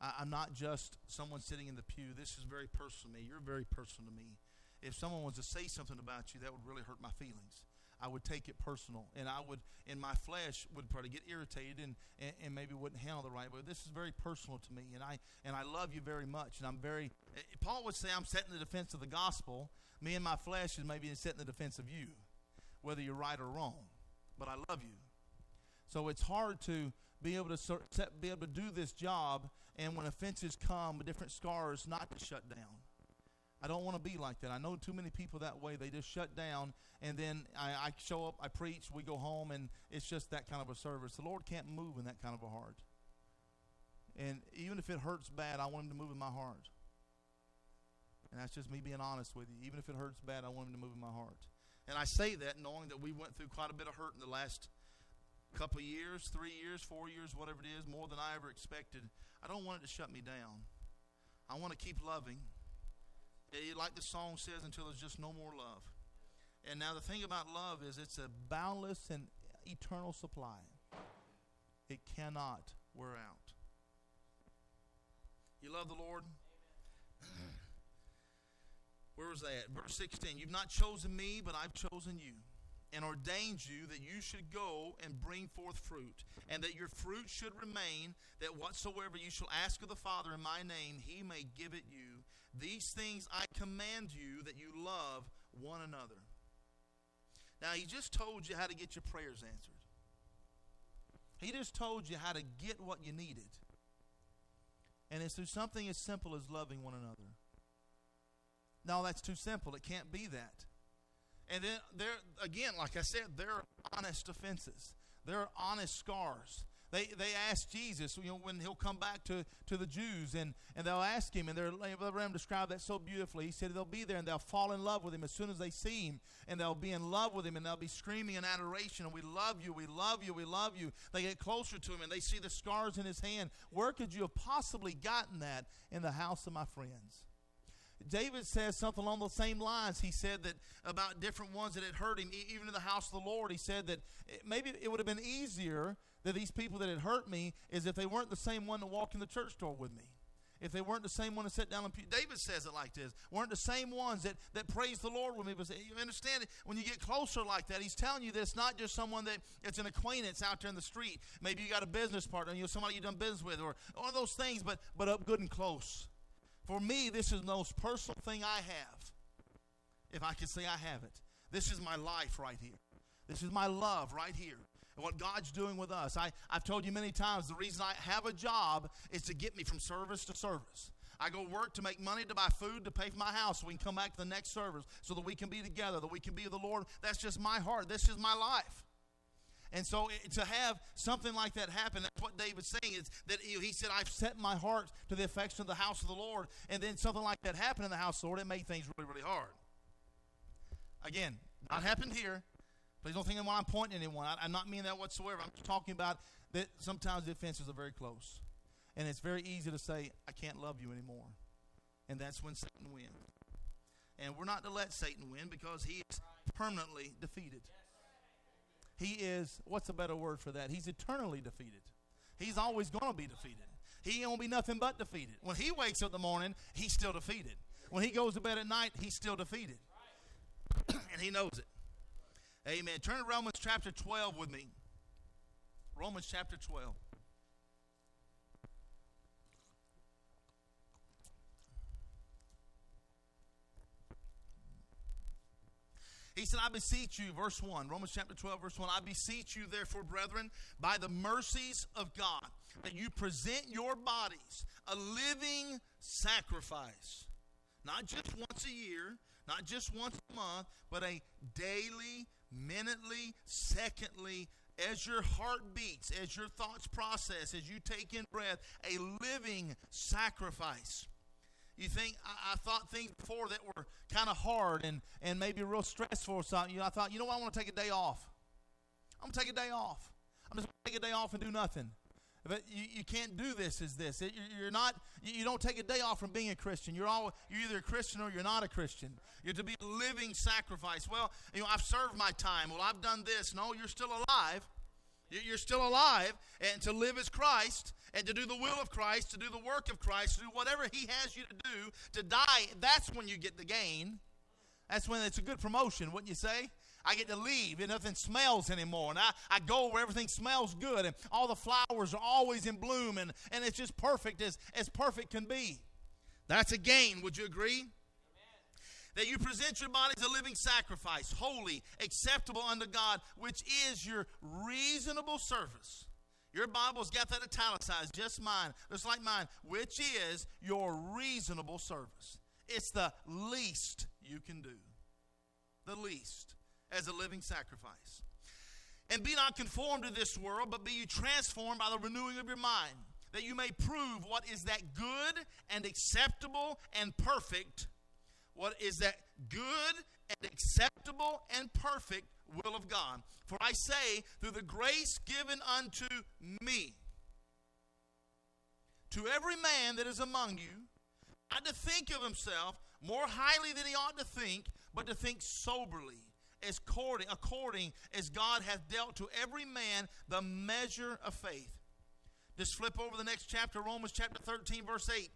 I, am not just someone sitting in the pew. This is very personal to me. You're very personal to me. If someone was to say something about you, that would really hurt my feelings. I would take it personal, and I would, in my flesh, would probably get irritated and, and, and maybe wouldn't handle the right way. This is very personal to me, and I and I love you very much, and I'm very. Eh, Paul would say I'm setting the defense of the gospel. Me and my flesh is maybe setting the defense of you, whether you're right or wrong. But I love you, so it's hard to be able to be able to do this job, and when offenses come, different scars, not to shut down. I don't want to be like that. I know too many people that way. They just shut down, and then I, I, show up, I preach, we go home, and it's just that kind of a service. The Lord can't move in that kind of a heart. And even if it hurts bad, I want Him to move in my heart. And that's just me being honest with you. Even if it hurts bad, I want Him to move in my heart. And I say that knowing that we went through quite a bit of hurt in the last couple years, three years, four years, whatever it is, more than I ever expected. I don't want it to shut me down. I want to keep loving like the song says, until there's just no more love. And now the thing about love is it's a boundless and eternal supply. It cannot wear out. You love the Lord? Where was that? Verse 16. You've not chosen me, but I've chosen you and ordained you that you should go and bring forth fruit, and that your fruit should remain, that whatsoever you shall ask of the Father in my name, he may give it you. These things I command you that you love one another. Now, he just told you how to get your prayers answered. He just told you how to get what you needed. And it's through something as simple as loving one another. No, that's too simple. It can't be that. And then there again, like I said, there are honest offenses. There are honest scars. They, they ask Jesus, you know, when he'll come back to, to the Jews, and, and they'll ask him, and they're, Ram described that so beautifully. He said they'll be there and they'll fall in love with him as soon as they see him, and they'll be in love with him, and they'll be screaming in adoration, and we love you, we love you, we love you. They get closer to him, and they see the scars in his hand. Where could you have possibly gotten that in the house of my friends? David says something along the same lines. He said that about different ones that had hurt him, even in the house of the Lord. He said that maybe it would have been easier that these people that had hurt me is if they weren't the same one to walk in the church door with me. If they weren't the same one to sit down and pew. David says it like this. Weren't the same ones that, that praise the Lord with me. But you understand it? When you get closer like that, he's telling you that it's not just someone that it's an acquaintance out there in the street. Maybe you got a business partner, you know, somebody you've done business with, or all those things, but but up good and close. For me, this is the most personal thing I have. If I can say I have it. This is my life right here. This is my love right here. And what God's doing with us. I, I've told you many times the reason I have a job is to get me from service to service. I go work to make money to buy food to pay for my house so we can come back to the next service so that we can be together, that we can be with the Lord. That's just my heart. This is my life. And so eh, to have something like that happen, that's what David's saying is that he said, I've set my heart to the affection of the house of the Lord. And then something like that happened in the house of the Lord, it made things really, really hard. Again, not happened here. Please don't think I'm, I'm pointing anyone. I, am not meaning that whatsoever. I'm just talking about that sometimes the offenses are very close. And it's very easy to say, I can't love you anymore. And that's when Satan wins. And we're not to let Satan win because he is permanently defeated. He is, what's a better word for that? He's eternally defeated. He's always going to be defeated. He to be nothing but defeated. When he wakes up in the morning, he's still defeated. When he goes to bed at night, he's still defeated. and he knows it. Amen. Turn to Romans chapter 12 with me. Romans chapter 12. He said, I beseech you, verse 1, Romans chapter 12, verse 1, I beseech you, therefore, brethren, by the mercies of God, that you present your bodies a living sacrifice, not just once a year, not just once a month, but a daily, minutely, secondly, as your heart beats, as your thoughts process, as you take in breath, a living sacrifice. You think I, I thought things before that were kind of hard and, and maybe real stressful or something. You know, I thought, you know what, I want to take a day off. I'm to take a day off. I'm just to take a day off and do nothing. But you, you can't do this as this. It, you're not. You don't take a day off from being a Christian. You're all. You're either a Christian or you're not a Christian. You're to be a living sacrifice. Well, you know, I've served my time. Well, I've done this. No, you're still alive. You're still alive, and to live as Christ, and to do the will of Christ, to do the work of Christ, to do whatever He has you to do, to die, that's when you get the gain. That's when it's a good promotion, wouldn't you say? I get to leave and nothing smells anymore. And I, I go where everything smells good and all the flowers are always in bloom and, and it's just perfect as, as perfect can be. That's a gain. Would you agree? that you present your body as a living sacrifice, holy, acceptable unto God, which is your reasonable service. Your Bible's got that italicized, just mine, just like mine, which is your reasonable service. It's the least you can do. The least as a living sacrifice. And be not conformed to this world, but be you transformed by the renewing of your mind, that you may prove what is that good and acceptable and perfect what is that good and acceptable and perfect will of God. For I say, through the grace given unto me, to every man that is among you, not to think of himself more highly than he ought to think, but to think soberly, as according, according as God hath dealt to every man the measure of faith. Just flip over the next chapter, Romans chapter 13, verse 8.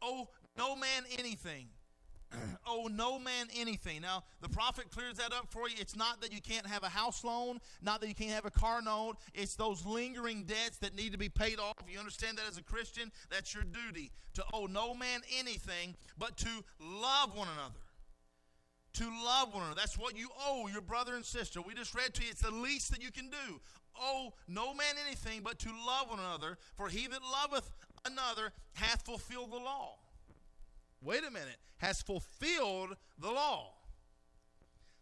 Oh, no man anything owe no man anything. Now, the prophet clears that up for you. It's not that you can't have a house loan, not that you can't have a car note. It's those lingering debts that need to be paid off. You understand that as a Christian? That's your duty to owe no man anything, but to love one another. To love one another. That's what you owe your brother and sister. We just read to you, it's the least that you can do. Owe no man anything, but to love one another. For he that loveth another hath fulfilled the law wait a minute, has fulfilled the law.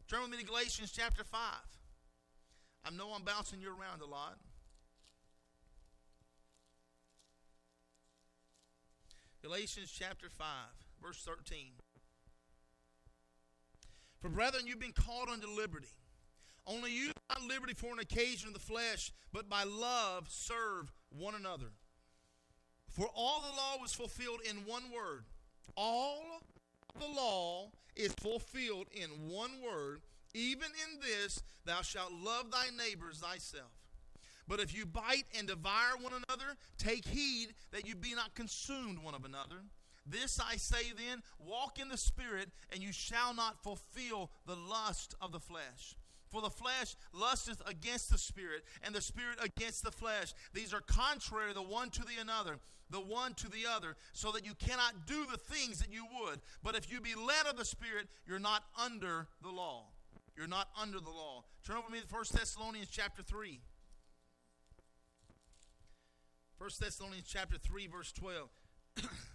Turn with me to Galatians chapter 5. I know I'm bouncing you around a lot. Galatians chapter 5, verse 13. For brethren, you've been called unto liberty. Only use not liberty for an occasion of the flesh, but by love serve one another. For all the law was fulfilled in one word all the law is fulfilled in one word, even in this, thou shalt love thy neighbors thyself. But if you bite and devour one another, take heed that you be not consumed one of another. This I say then walk in the Spirit, and you shall not fulfill the lust of the flesh. For the flesh lusteth against the Spirit, and the Spirit against the flesh. These are contrary the one to the another the one to the other, so that you cannot do the things that you would. But if you be led of the Spirit, you're not under the law. You're not under the law. Turn over to me to 1 Thessalonians chapter 3. 1 Thessalonians chapter 3, verse 12.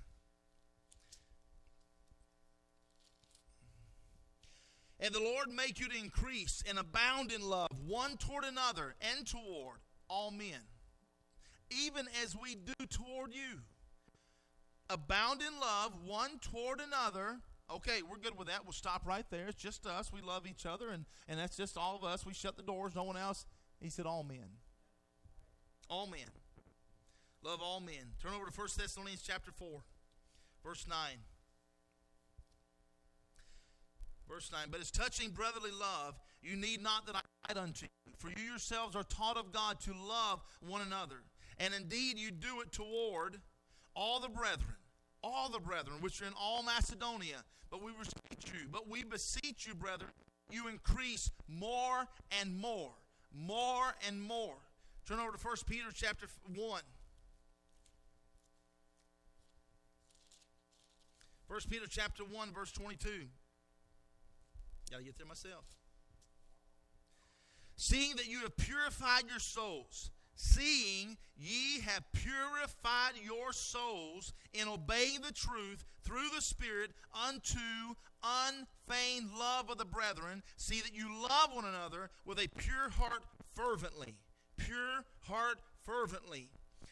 and the Lord make you to increase and abound in love one toward another and toward all men even as we do toward you. Abound in love one toward another. Okay, we're good with that. We'll stop right there. It's just us. We love each other, and, and that's just all of us. We shut the doors, no one else. He said, All men. All men. Love all men. Turn over to 1 Thessalonians chapter 4, verse 9. Verse 9. But as touching brotherly love, you need not that I write unto you, for you yourselves are taught of God to love one another. And indeed, you do it toward all the brethren, all the brethren which are in all Macedonia. But we beseech you, but we beseech you, brethren, you increase more and more, more and more. Turn over to 1 Peter chapter 1. 1 Peter chapter 1, verse 22. Got to get there myself. Seeing that you have purified your souls seeing ye have purified your souls in obeying the truth through the Spirit unto unfeigned love of the brethren, see that you love one another with a pure heart fervently. Pure heart fervently.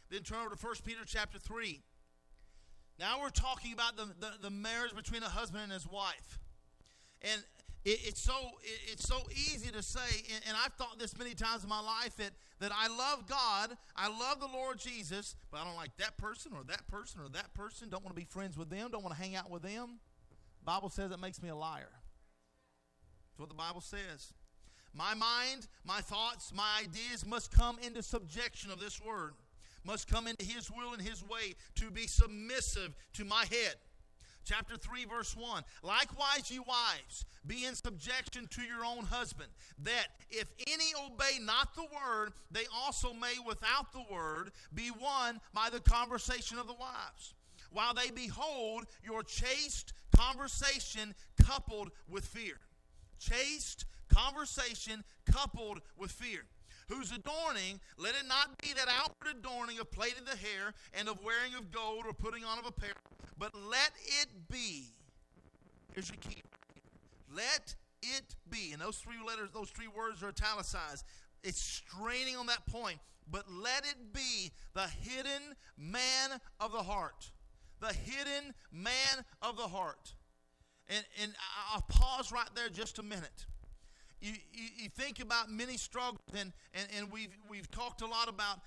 Then turn over to 1 Peter chapter 3. Now we're talking about the, the, the marriage between a husband and his wife. And it, it's so it, it's so easy to say, and, and I've thought this many times in my life that that I love God, I love the Lord Jesus, but I don't like that person or that person or that person. Don't want to be friends with them. Don't want to hang out with them. The Bible says it makes me a liar. That's what the Bible says. My mind, my thoughts, my ideas must come into subjection of this word, must come into His will and His way to be submissive to my head Chapter 3, verse 1. Likewise, ye wives, be in subjection to your own husband, that if any obey not the word, they also may without the word be won by the conversation of the wives, while they behold your chaste conversation coupled with fear. Chaste conversation coupled with fear whose adorning, let it not be that outward adorning of plaiting the hair and of wearing of gold or putting on of apparel, but let it be. Here's your key. Let it be. And those three letters, those three words are italicized. It's straining on that point. But let it be the hidden man of the heart. The hidden man of the heart. And, and I'll pause right there just a minute you, you, you, think about many struggles, and, and, and we've, we've talked a lot about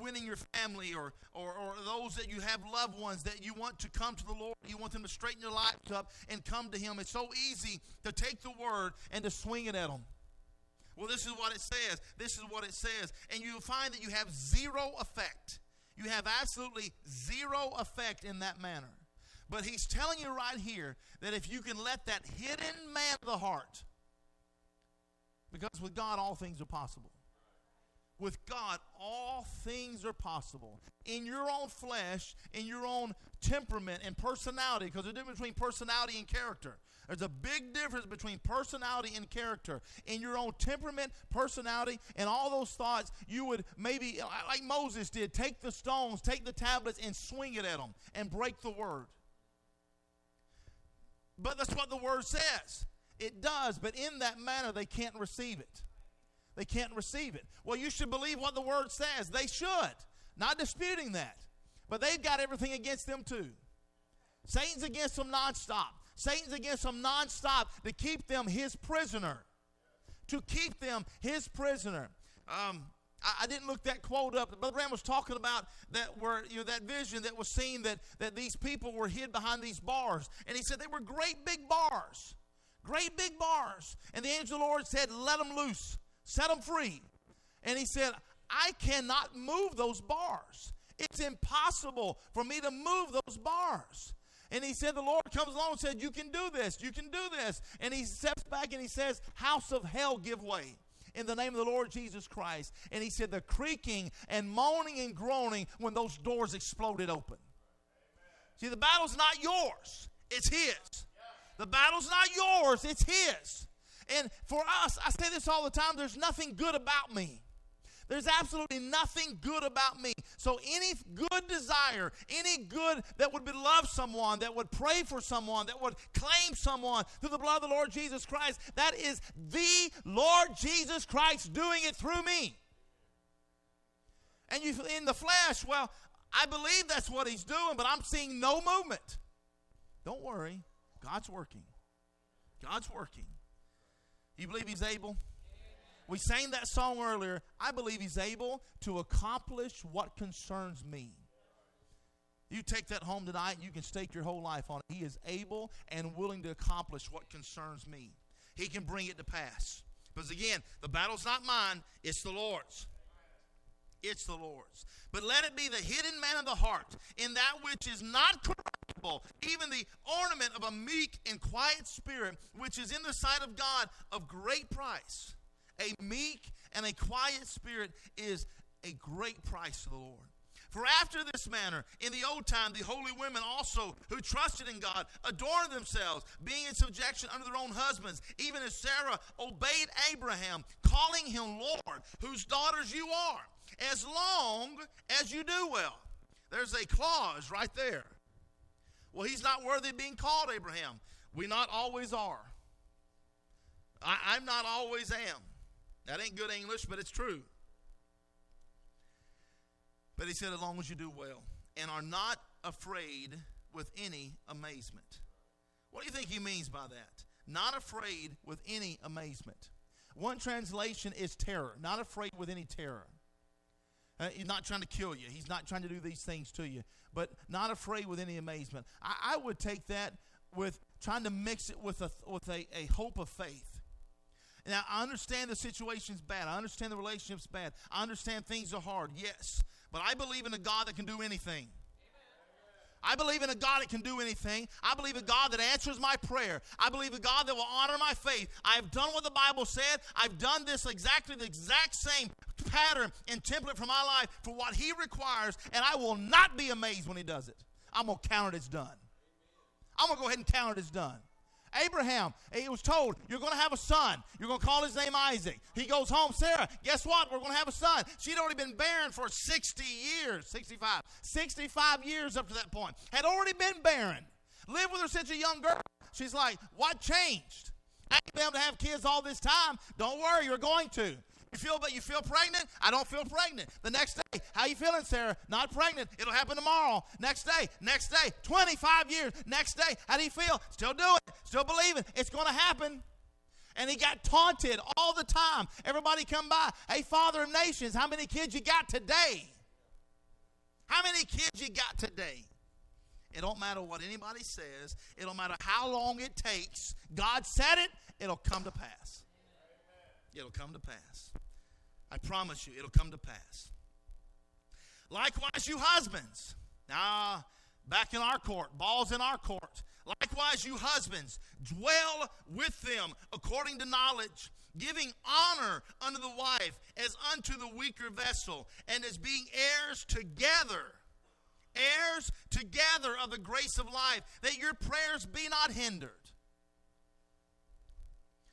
winning your family or, or, or those that you have loved ones that you want to come to the Lord. You want them to straighten their lives up and come to Him. It's so easy to take the word and to swing it at them. Well, this is what it says. This is what it says. And you'll find that you have zero effect. You have absolutely zero effect in that manner. But he's telling you right here that if you can let that hidden man of the heart, because with God, all things are possible. With God, all things are possible. In your own flesh, in your own temperament and personality, because there's a difference between personality and character. There's a big difference between personality and character. In your own temperament, personality, and all those thoughts, you would maybe, like Moses did, take the stones, take the tablets, and swing it at them and break the word. But that's what the word says. It does, but in that manner, they can't receive it. They can't receive it. Well, you should believe what the word says. They should. Not disputing that. But they've got everything against them too. Satan's against them nonstop. Satan's against them nonstop to keep them his prisoner. To keep them his prisoner. Um, I, didn't look that quote up. Brother Branham was talking about that where you know that vision that was seen that that these people were hid behind these bars, and he said they were great big bars. Great big bars. And the angel of the Lord said, Let them loose, set them free. And he said, I cannot move those bars. It's impossible for me to move those bars. And he said, The Lord comes along and said, You can do this, you can do this. And he steps back and he says, House of hell, give way in the name of the Lord Jesus Christ. And he said, The creaking and moaning and groaning when those doors exploded open. Amen. See, the battle's not yours, it's his. The battle's not yours, it's His. And for us, I say this all the time there's nothing good about me. There's absolutely nothing good about me. So, any good desire, any good that would love someone, that would pray for someone, that would claim someone through the blood of the Lord Jesus Christ, that is the Lord Jesus Christ doing it through me. And you in the flesh, well, I believe that's what he's doing, but I'm seeing no movement. Don't worry. God's working. God's working. You believe He's able? We sang that song earlier. I believe He's able to accomplish what concerns me. You take that home tonight, you can stake your whole life on it. He is able and willing to accomplish what concerns me. He can bring it to pass. Because again, the battle's not mine, it's the Lord's. It's the Lord's. But let it be the hidden man of the heart, in that which is not even the ornament of a meek and quiet spirit, which is in the sight of God of great price. A meek and a quiet spirit is a great price to the Lord. For after this manner, in the old time, the holy women also who trusted in God adorned themselves, being in subjection under their own husbands, even as Sarah obeyed Abraham, calling him Lord, whose daughters you are as long as you do well. There's a clause right there. Well, he's not worthy of being called Abraham. We not always are. I, am not always am. That ain't good English, but it's true. But he said, as long as you do well and are not afraid with any amazement. What do you think he means by that? Not afraid with any amazement. One translation is terror, not afraid with any terror. Uh, he's not trying to kill you. He's not trying to do these things to you, but not afraid with any amazement. I, I would take that with trying to mix it with a with a, a hope of faith. Now I understand the situation's bad. I understand the relationship's bad. I understand things are hard. Yes, but I believe in a God that can do anything. I believe in a God that can do anything. I believe in a God that answers my prayer. I believe a God that will honor my faith. I have done what the Bible said. I've done this exactly the exact same pattern and template for my life for what He requires, and I will not be amazed when He does it. I'm going to count it as done. I'm going to go ahead and count it as done. Abraham, he was told, You're going to have a son. You're going to call his name Isaac. He goes home. Sarah, guess what? We're going to have a son. She'd already been barren for 60 years, 65. 65 years up to that point. Had already been barren. Lived with her since a young girl. She's like, What changed? I ain't been able to have kids all this time. Don't worry, you're going to. You feel but you feel pregnant? I don't feel pregnant. The next day, how you feeling, Sarah? Not pregnant. It'll happen tomorrow. Next day, next day, 25 years. Next day, how do you feel? Still doing it. Still believing. It's going to happen. And he got taunted all the time. Everybody come by. Hey, Father of Nations, how many kids you got today? How many kids you got today? It don't matter what anybody says. It don't matter how long it takes. God said it, it'll come to pass. It'll come to pass. I promise you, it'll come to pass. Likewise, you husbands. Now, back in our court, balls in our court. Likewise, you husbands, dwell with them according to knowledge, giving honor unto the wife as unto the weaker vessel, and as being heirs together. Heirs together of the grace of life, that your prayers be not hindered.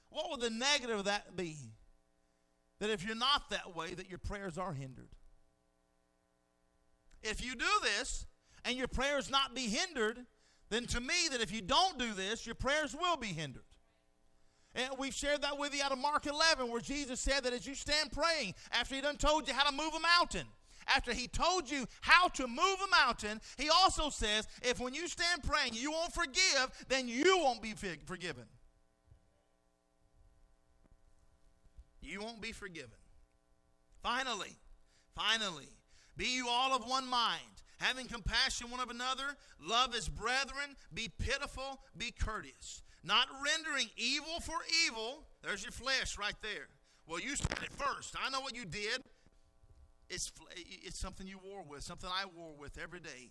What would the negative of that be? That if you're not that way, that your prayers are hindered. If you do this and your prayers not be hindered, then to me, that if you don't do this, your prayers will be hindered. And we've shared that with you out of Mark 11, where Jesus said that as you stand praying, after he done told you how to move a mountain, after he told you how to move a mountain, he also says, if when you stand praying you won't forgive, then you won't be forgiven. You won't be forgiven. Finally, finally, be you all of one mind, having compassion one of another, love as brethren, be pitiful, be courteous, not rendering evil for evil. There's your flesh right there. Well, you said it first. I know what you did. It's, it's something you war with, something I war with every day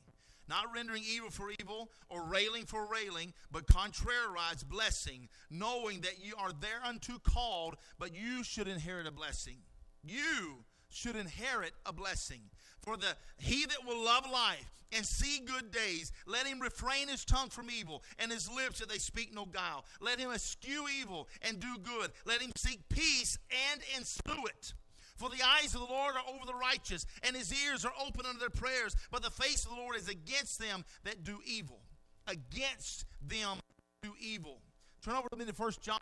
not rendering evil for evil or railing for railing, but contrariwise blessing, knowing that you are thereunto called, but you should inherit a blessing. You should inherit a blessing. For the he that will love life and see good days, let him refrain his tongue from evil and his lips that they speak no guile. Let him eschew evil and do good. Let him seek peace and ensue it. For the eyes of the Lord are over the righteous, and his ears are open unto their prayers. But the face of the Lord is against them that do evil. Against them do evil. Turn over to me to 1 John.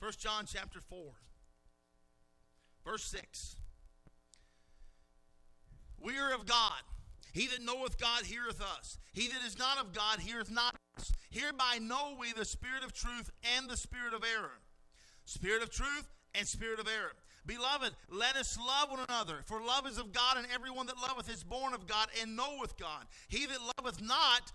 1 John chapter 4. Verse 6. We are of God. He that knoweth God heareth us. He that is not of God heareth not us. Hereby know we the spirit of truth and the spirit of error. Spirit of truth and spirit of error. Beloved, let us love one another, for love is of God, and everyone that loveth is born of God and knoweth God. He that loveth not,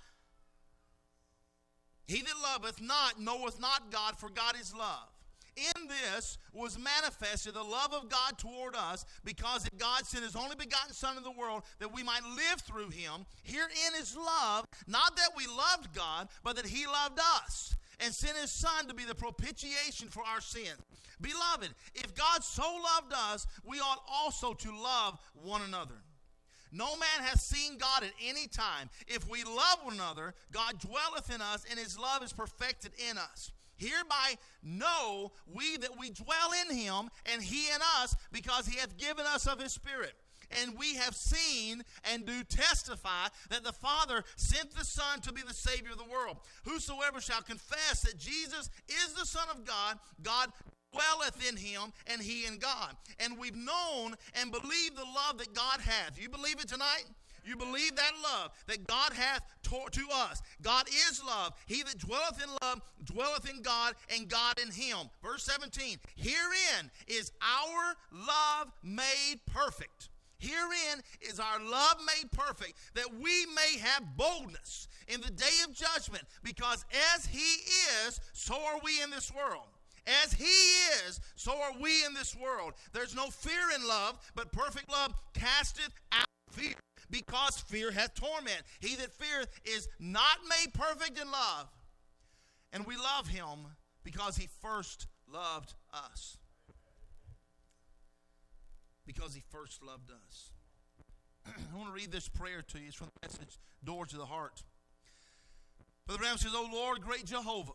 he that loveth not knoweth not God, for God is love. In this was manifested the love of God toward us, because that God sent his only begotten Son into the world that we might live through him. Herein is love, not that we loved God, but that he loved us and sent his Son to be the propitiation for our sins. Beloved, if God so loved us, we ought also to love one another. No man has seen God at any time. If we love one another, God dwelleth in us, and his love is perfected in us. Hereby know we that we dwell in him, and he in us, because he hath given us of his Spirit. And we have seen and do testify that the Father sent the Son to be the Savior of the world. Whosoever shall confess that Jesus is the Son of God, God dwelleth in him and he in God. And we've known and believed the love that God hath. You believe it tonight? You believe that love that God hath taught to us. God is love. He that dwelleth in love dwelleth in God and God in him. Verse 17 Herein is our love made perfect. Herein is our love made perfect, that we may have boldness in the day of judgment, because as He is, so are we in this world. As He is, so are we in this world. There's no fear in love, but perfect love casteth out fear. because fear hath torment. He that feareth is not made perfect in love. And we love him because he first loved us. Because he first loved us. I want to read this prayer to you. It's from the message, Door to the Heart. Brother Branham says, Oh Lord, great Jehovah,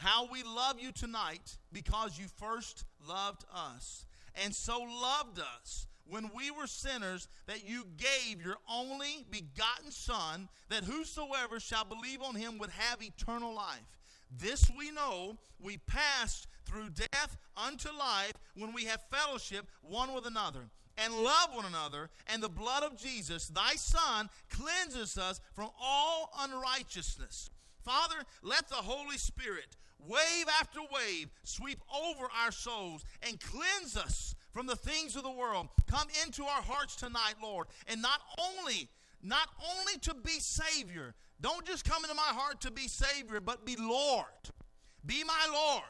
how we love you tonight because you first loved us and so loved us when we were sinners that you gave your only begotten Son, that whosoever shall believe on him would have eternal life. This we know, we passed through death unto life when we have fellowship one with another and love one another, and the blood of Jesus, thy Son, cleanses us from all unrighteousness. Father, let the Holy Spirit, wave after wave, sweep over our souls and cleanse us from the things of the world. Come into our hearts tonight, Lord, and not only not only to be savior. Don't just come into my heart to be savior, but be Lord. Be my Lord.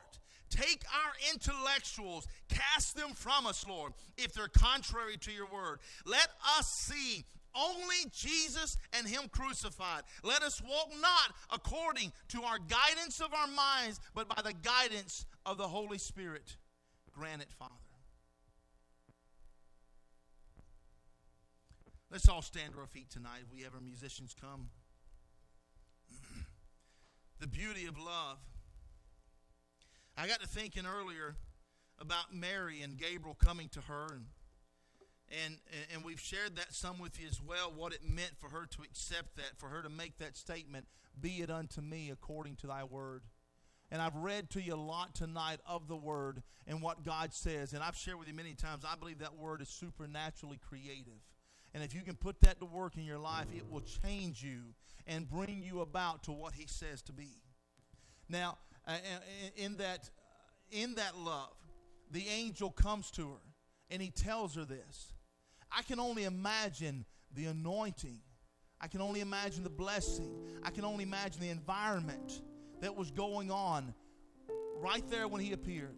Take our intellectuals, cast them from us, Lord, if they're contrary to your word. Let us see only Jesus and Him crucified. Let us walk not according to our guidance of our minds, but by the guidance of the Holy Spirit. Grant it, Father. Let's all stand to our feet tonight. We have our musicians come. the beauty of love. I got to thinking earlier about Mary and Gabriel coming to her and and and we've shared that some with you as well what it meant for her to accept that for her to make that statement be it unto me according to thy word and I've read to you a lot tonight of the word and what God says and I've shared with you many times I believe that word is supernaturally creative and if you can put that to work in your life, it will change you and bring you about to what He says to be. Now, uh, in that, in that love, the angel comes to her and he tells her this. I can only imagine the anointing. I can only imagine the blessing. I can only imagine the environment that was going on right there when he appeared.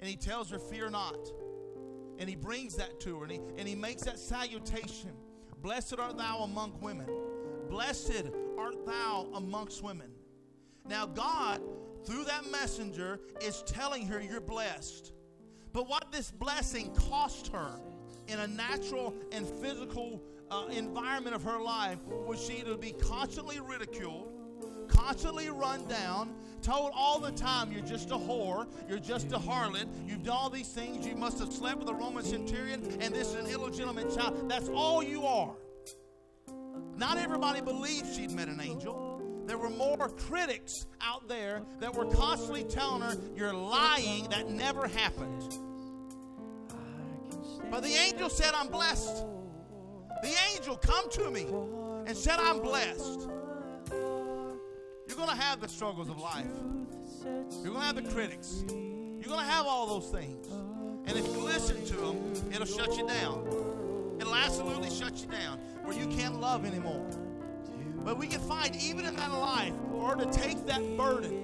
And he tells her, Fear not. And he brings that to her and he, and he makes that salutation Blessed art thou among women. Blessed art thou amongst women. Now, God, through that messenger, is telling her you're blessed. But what this blessing cost her in a natural and physical uh, environment of her life was she to be constantly ridiculed, constantly run down, told all the time you're just a whore, you're just a harlot, you've done all these things, you must have slept with a Roman centurion, and this is an illegitimate child. That's all you are. Not everybody believed she'd met an angel. There were more critics out there that were constantly telling her, You're lying, that never happened. But the angel said, I'm blessed. The angel come to me and said, I'm blessed. You're going to have the struggles of life. You're going to have the critics. You're going to have all those things. And if you listen to them, it'll shut you down. It'll absolutely shut you down where you can't love anymore. But we can find, even in that life, or to take that burden,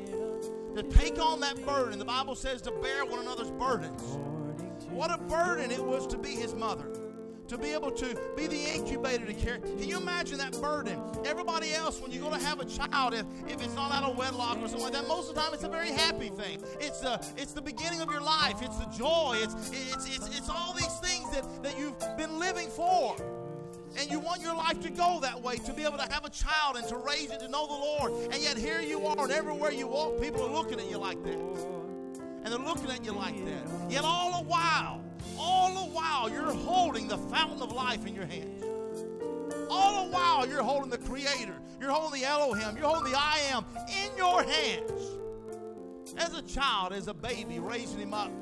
to take on that burden. The Bible says to bear one another's burdens. What a burden it was to be his mother to be able to be the incubator to carry. Can you imagine that burden? Everybody else, when you go to have a child, if, if it's not out of wedlock or something like that, most of the time it's a very happy thing. It's the it's the beginning of your life. It's the joy. It's it's it's, it's all these things that, that you've been living for. And you want your life to go that way, to be able to have a child and to raise it to know the Lord. And yet here you are, and everywhere you walk, people are looking at you like that. And they're looking at you like that. Yet all the while, all the while, you're holding the fountain of life in your hands. All the while, you're holding the Creator. You're holding the Elohim. You're holding the I Am in your hands. As a child, as a baby, raising him up,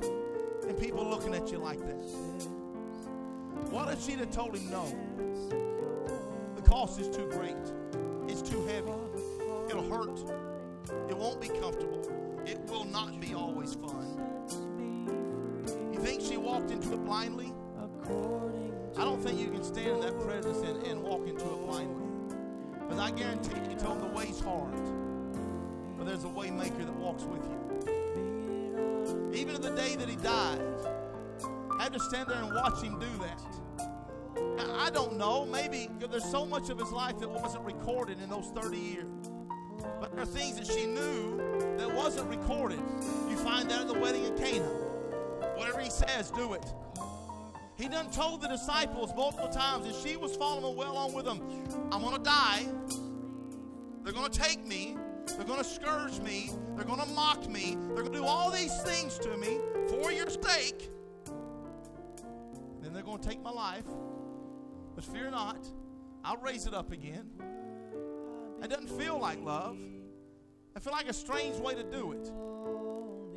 and people looking at you like that. What if she'd have told him no? The cost is too great. It's too heavy. It'll hurt. It won't be comfortable. It will not be always fun. You think she walked into it blindly? I don't think you can stand in that presence and, and walk into it blindly. Because I guarantee you, told the way's hard. But there's a way maker that walks with you. Even to the day that he died, I had to stand there and watch him do that. I don't know. Maybe there's so much of his life that wasn't recorded in those 30 years. But there are things that she knew that wasn't recorded. You find that at the wedding in Cana. Whatever he says, do it. He done told the disciples multiple times, and she was following well on with them. I'm to die. They're to take me. They're to scourge me. They're to mock me. They're to do all these things to me for your sake. Then they're to take my life. But fear not, I'll raise it up again. It doesn't feel like love. I feel like a strange way to do it.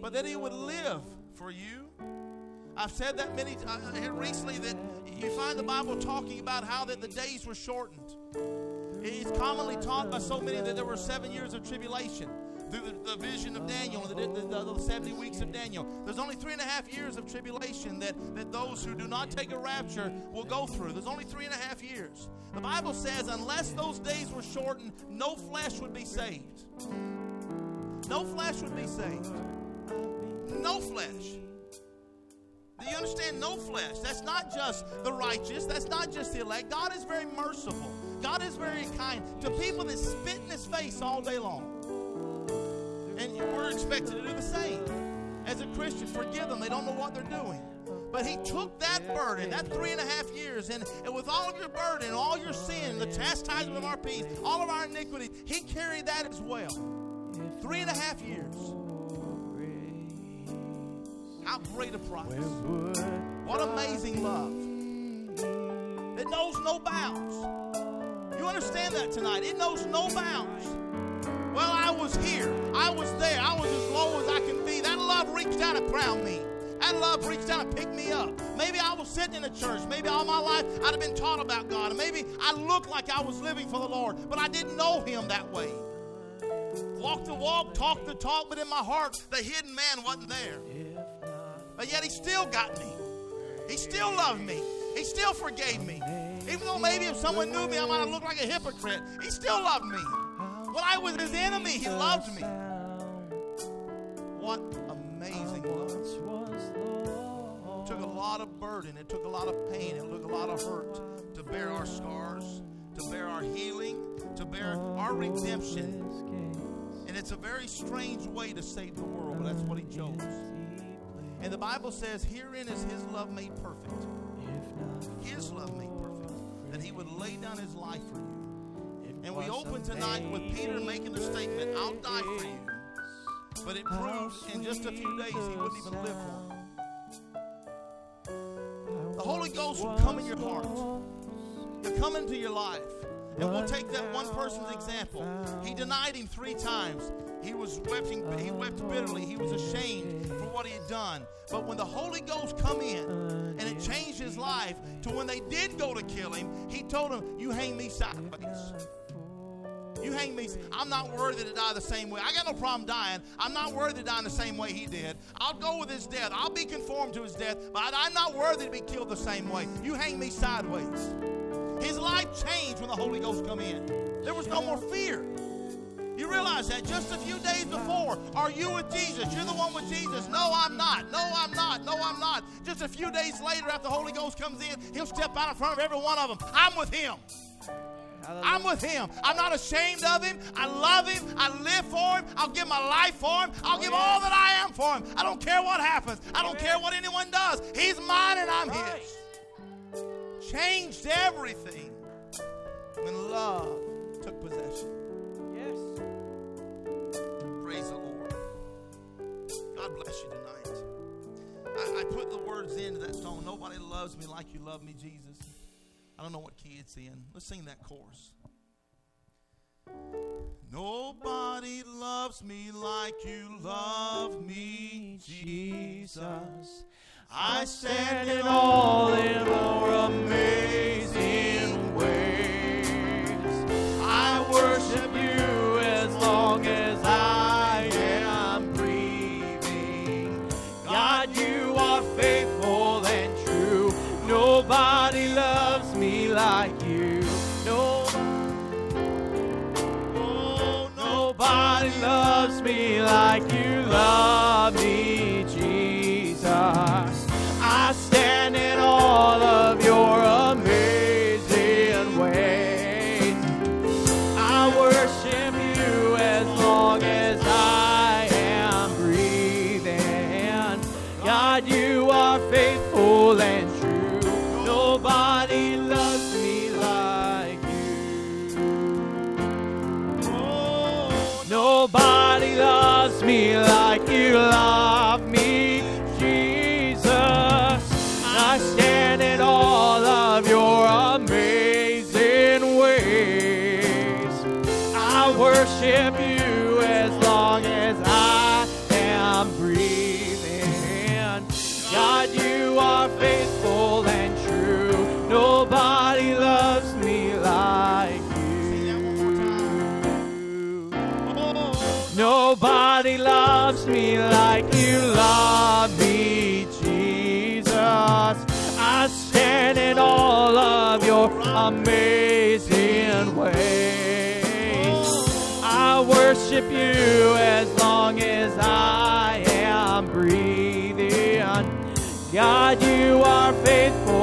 But that He would live for you. I've said that many times uh, recently that you find the Bible talking about how that the days were shortened. It's commonly taught by so many that there were seven years of tribulation through the, the vision of Daniel and the, the, the, 70 weeks of Daniel. There's only three and a half years of tribulation that, that those who do not take a rapture will go through. There's only three and a half years. The Bible says, unless those days were shortened, no flesh would be saved. No flesh would be saved. No flesh. Do you understand? No flesh. That's not just the righteous. That's not just the elect. God is very merciful. God is very kind to people that spit in his face all day long. And we're expected to do the same. As a Christian, forgive them. They don't know what they're doing. But he took that burden, that three and a half years, and, and with all of your burden, all your sin, the chastisement of our peace, all of our iniquity, he carried that as well. Three and a half years. How great a price. What amazing love. It knows no bounds. You understand that tonight? It knows no bounds. Well, I was here. I was there. I was as low as I can be. That love reached out and crowned me. That love reached out and picked me up. Maybe I was sitting in a church. Maybe all my life I'd have been taught about God. Maybe I looked like I was living for the Lord, but I didn't know Him that way. Walk the walk, talk the talk, but in my heart, the hidden man wasn't there. But yet He still got me. He still loved me. He still forgave me. Even though maybe if someone knew me, I might have looked like a hypocrite. He still loved me. When I was his enemy, he loved me. What amazing love. It took a lot of burden. It took a lot of pain. It took a lot of hurt to bear our scars, to bear our healing, to bear our redemption. And it's a very strange way to save the world, but that's what he chose. And the Bible says, herein is his love made perfect. His love made perfect. That he would lay down his life for you. And we open tonight with Peter making the statement, I'll die for you. But it proves in just a few days he wouldn't even live long. The Holy Ghost will come in your heart. He'll come into your life. And we'll take that one person's example. He denied him three times. He was weeping, he wept bitterly. He was ashamed for what he had done. But when the Holy Ghost come in and it changed his life to when they did go to kill him, he told them, You hang me sideways. You hang me. I'm not worthy to die the same way. I got no problem dying. I'm not worthy to die the same way he did. I'll go with his death. I'll be conformed to his death, but I'm not worthy to be killed the same way. You hang me sideways. His life changed when the Holy Ghost come in. There was no more fear. You realize that just a few days before, are you with Jesus? You're the one with Jesus. No, I'm not. No, I'm not. No, I'm not. Just a few days later, after the Holy Ghost comes in, he'll step out in front of every one of them. I'm with him. I'm with him. I'm not ashamed of him. I love him. I live for him. I'll give my life for him. I'll give all that I am for him. I don't care what happens. I don't care what anyone does. He's mine and I'm his changed everything when love took possession. Yes. Praise the Lord. God bless you tonight. I, I put the words into that song. Nobody loves me like you love me, Jesus. I don't know what key it's in. Let's sing that chorus. Nobody loves me like you love me, Jesus. I stand in awe in your amazing ways. I worship you as long as me like you love me, me like you love me, Jesus. I stand in all of your amazing ways. I worship you as long as I am breathing. God, you are faithful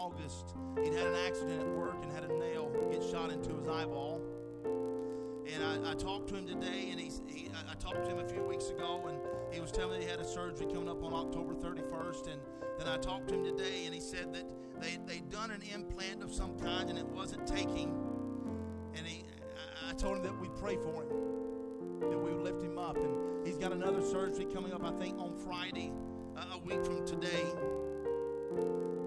August, he'd had an accident at work and had a nail get shot into his eyeball. And I, I talked to him today, and he's, he, I, talked to him a few weeks ago, and he was telling me he had a surgery coming up on October 31st. And then I talked to him today, and he said that they, they'd done an implant of some kind, and it wasn't taking. And he, I, I told him that we'd pray for him, that we would lift him up. And he's got another surgery coming up, I think, on Friday, uh, a week from today.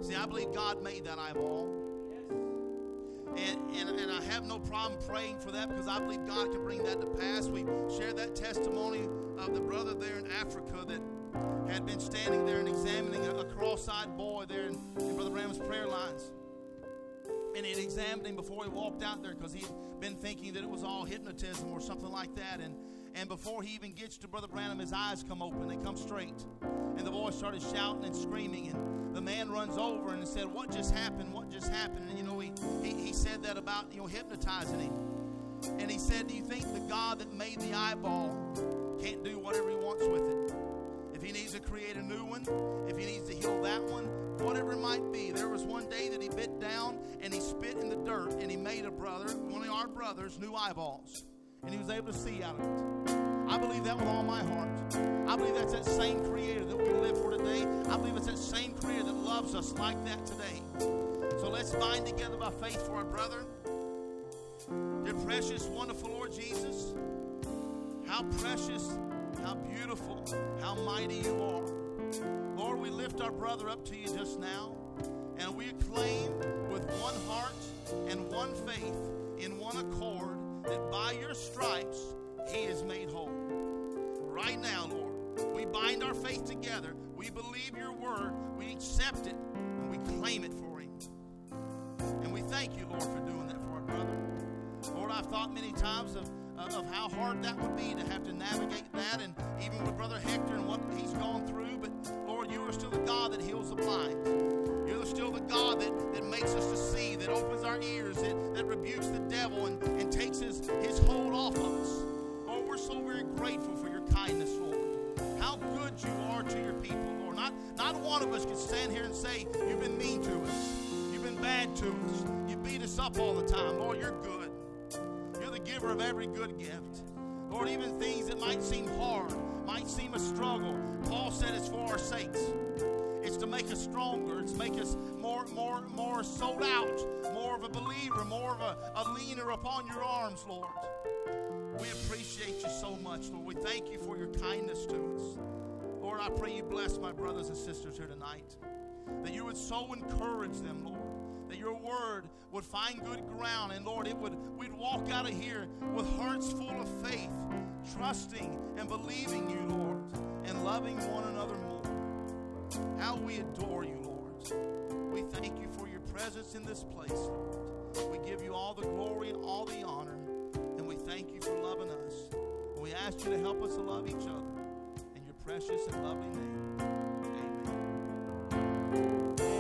See, I believe God made that eyeball. And, and, and I have no problem praying for that because I believe God can bring that to pass. We shared that testimony of the brother there in Africa that had been standing there and examining a, a cross-eyed boy there in, in Brother Branham's prayer lines. And he examined him before he walked out there because he had been thinking that it was all hypnotism or something like that. And and before he even gets to Brother Branham, his eyes come open. They come straight. And the boy started shouting and screaming. And the man runs over and said, What just happened? What just happened? And, you know, he, he, he said that about, you know, hypnotizing him. And he said, Do you think the God that made the eyeball can't do whatever he wants with it? If he needs to create a new one, if he needs to heal that one, whatever it might be. There was one day that he bit down and he spit in the dirt and he made a brother, one of our brothers, new eyeballs and he was able to see out of it. I believe that with all my heart. I believe that's that same creator that we live for today. I believe it's that same creator that loves us like that today. So let's bind together by faith for our brother. Dear precious, wonderful Lord Jesus, how precious, how beautiful, how mighty you are. Lord, we lift our brother up to you just now, and we acclaim with one heart and one faith in one accord that by your stripes he is made whole. Right now, Lord, we bind our faith together. We believe your word. We accept it and we claim it for him. And we thank you, Lord, for doing that for our brother. Lord, I've thought many times of, of how hard that would be to have to navigate that, and even with Brother Hector and what he's gone through. But Lord, you are still the God that heals the blind. You're still the God that, that makes us to see, that opens our ears, that, that rebukes the devil and, and takes his, his hold off of us. Lord, we're so very grateful for your kindness, Lord. How good you are to your people, Lord. Not, not one of us can stand here and say, You've been mean to us. You've been bad to us. You beat us up all the time. Lord, you're good. Giver of every good gift. Lord, even things that might seem hard, might seem a struggle, Paul said it's for our sakes. It's to make us stronger. It's make us more, more, more sold out, more of a believer, more of a, a leaner upon your arms, Lord. We appreciate you so much, Lord. We thank you for your kindness to us. Lord, I pray you bless my brothers and sisters here tonight. That you would so encourage them, Lord. That your word would find good ground, and Lord, it would we'd walk out of here with hearts full of faith, trusting and believing you, Lord, and loving one another more. How we adore you, Lord. We thank you for your presence in this place, Lord. We give you all the glory and all the honor, and we thank you for loving us. We ask you to help us to love each other. In your precious and lovely name. Amen.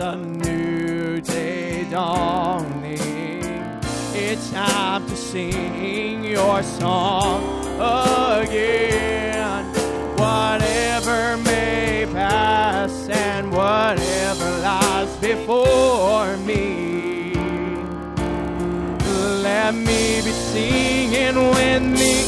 a new day dawning. It's time to sing your song again. Whatever may pass and whatever lies before me, let me be singing with me.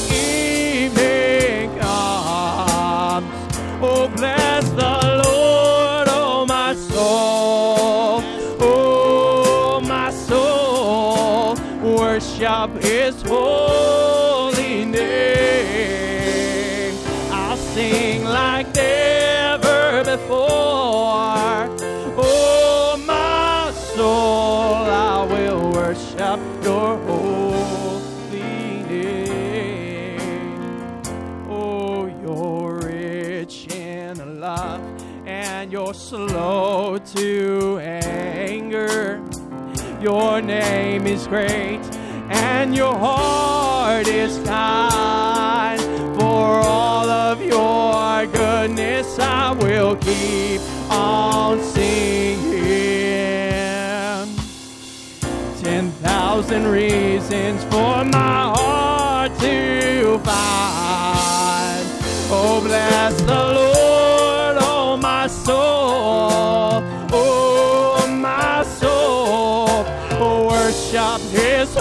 Your name is great and your heart is kind. For all of your goodness, I will keep on singing. Ten thousand reasons for my heart to find. Oh, bless the Lord. darkness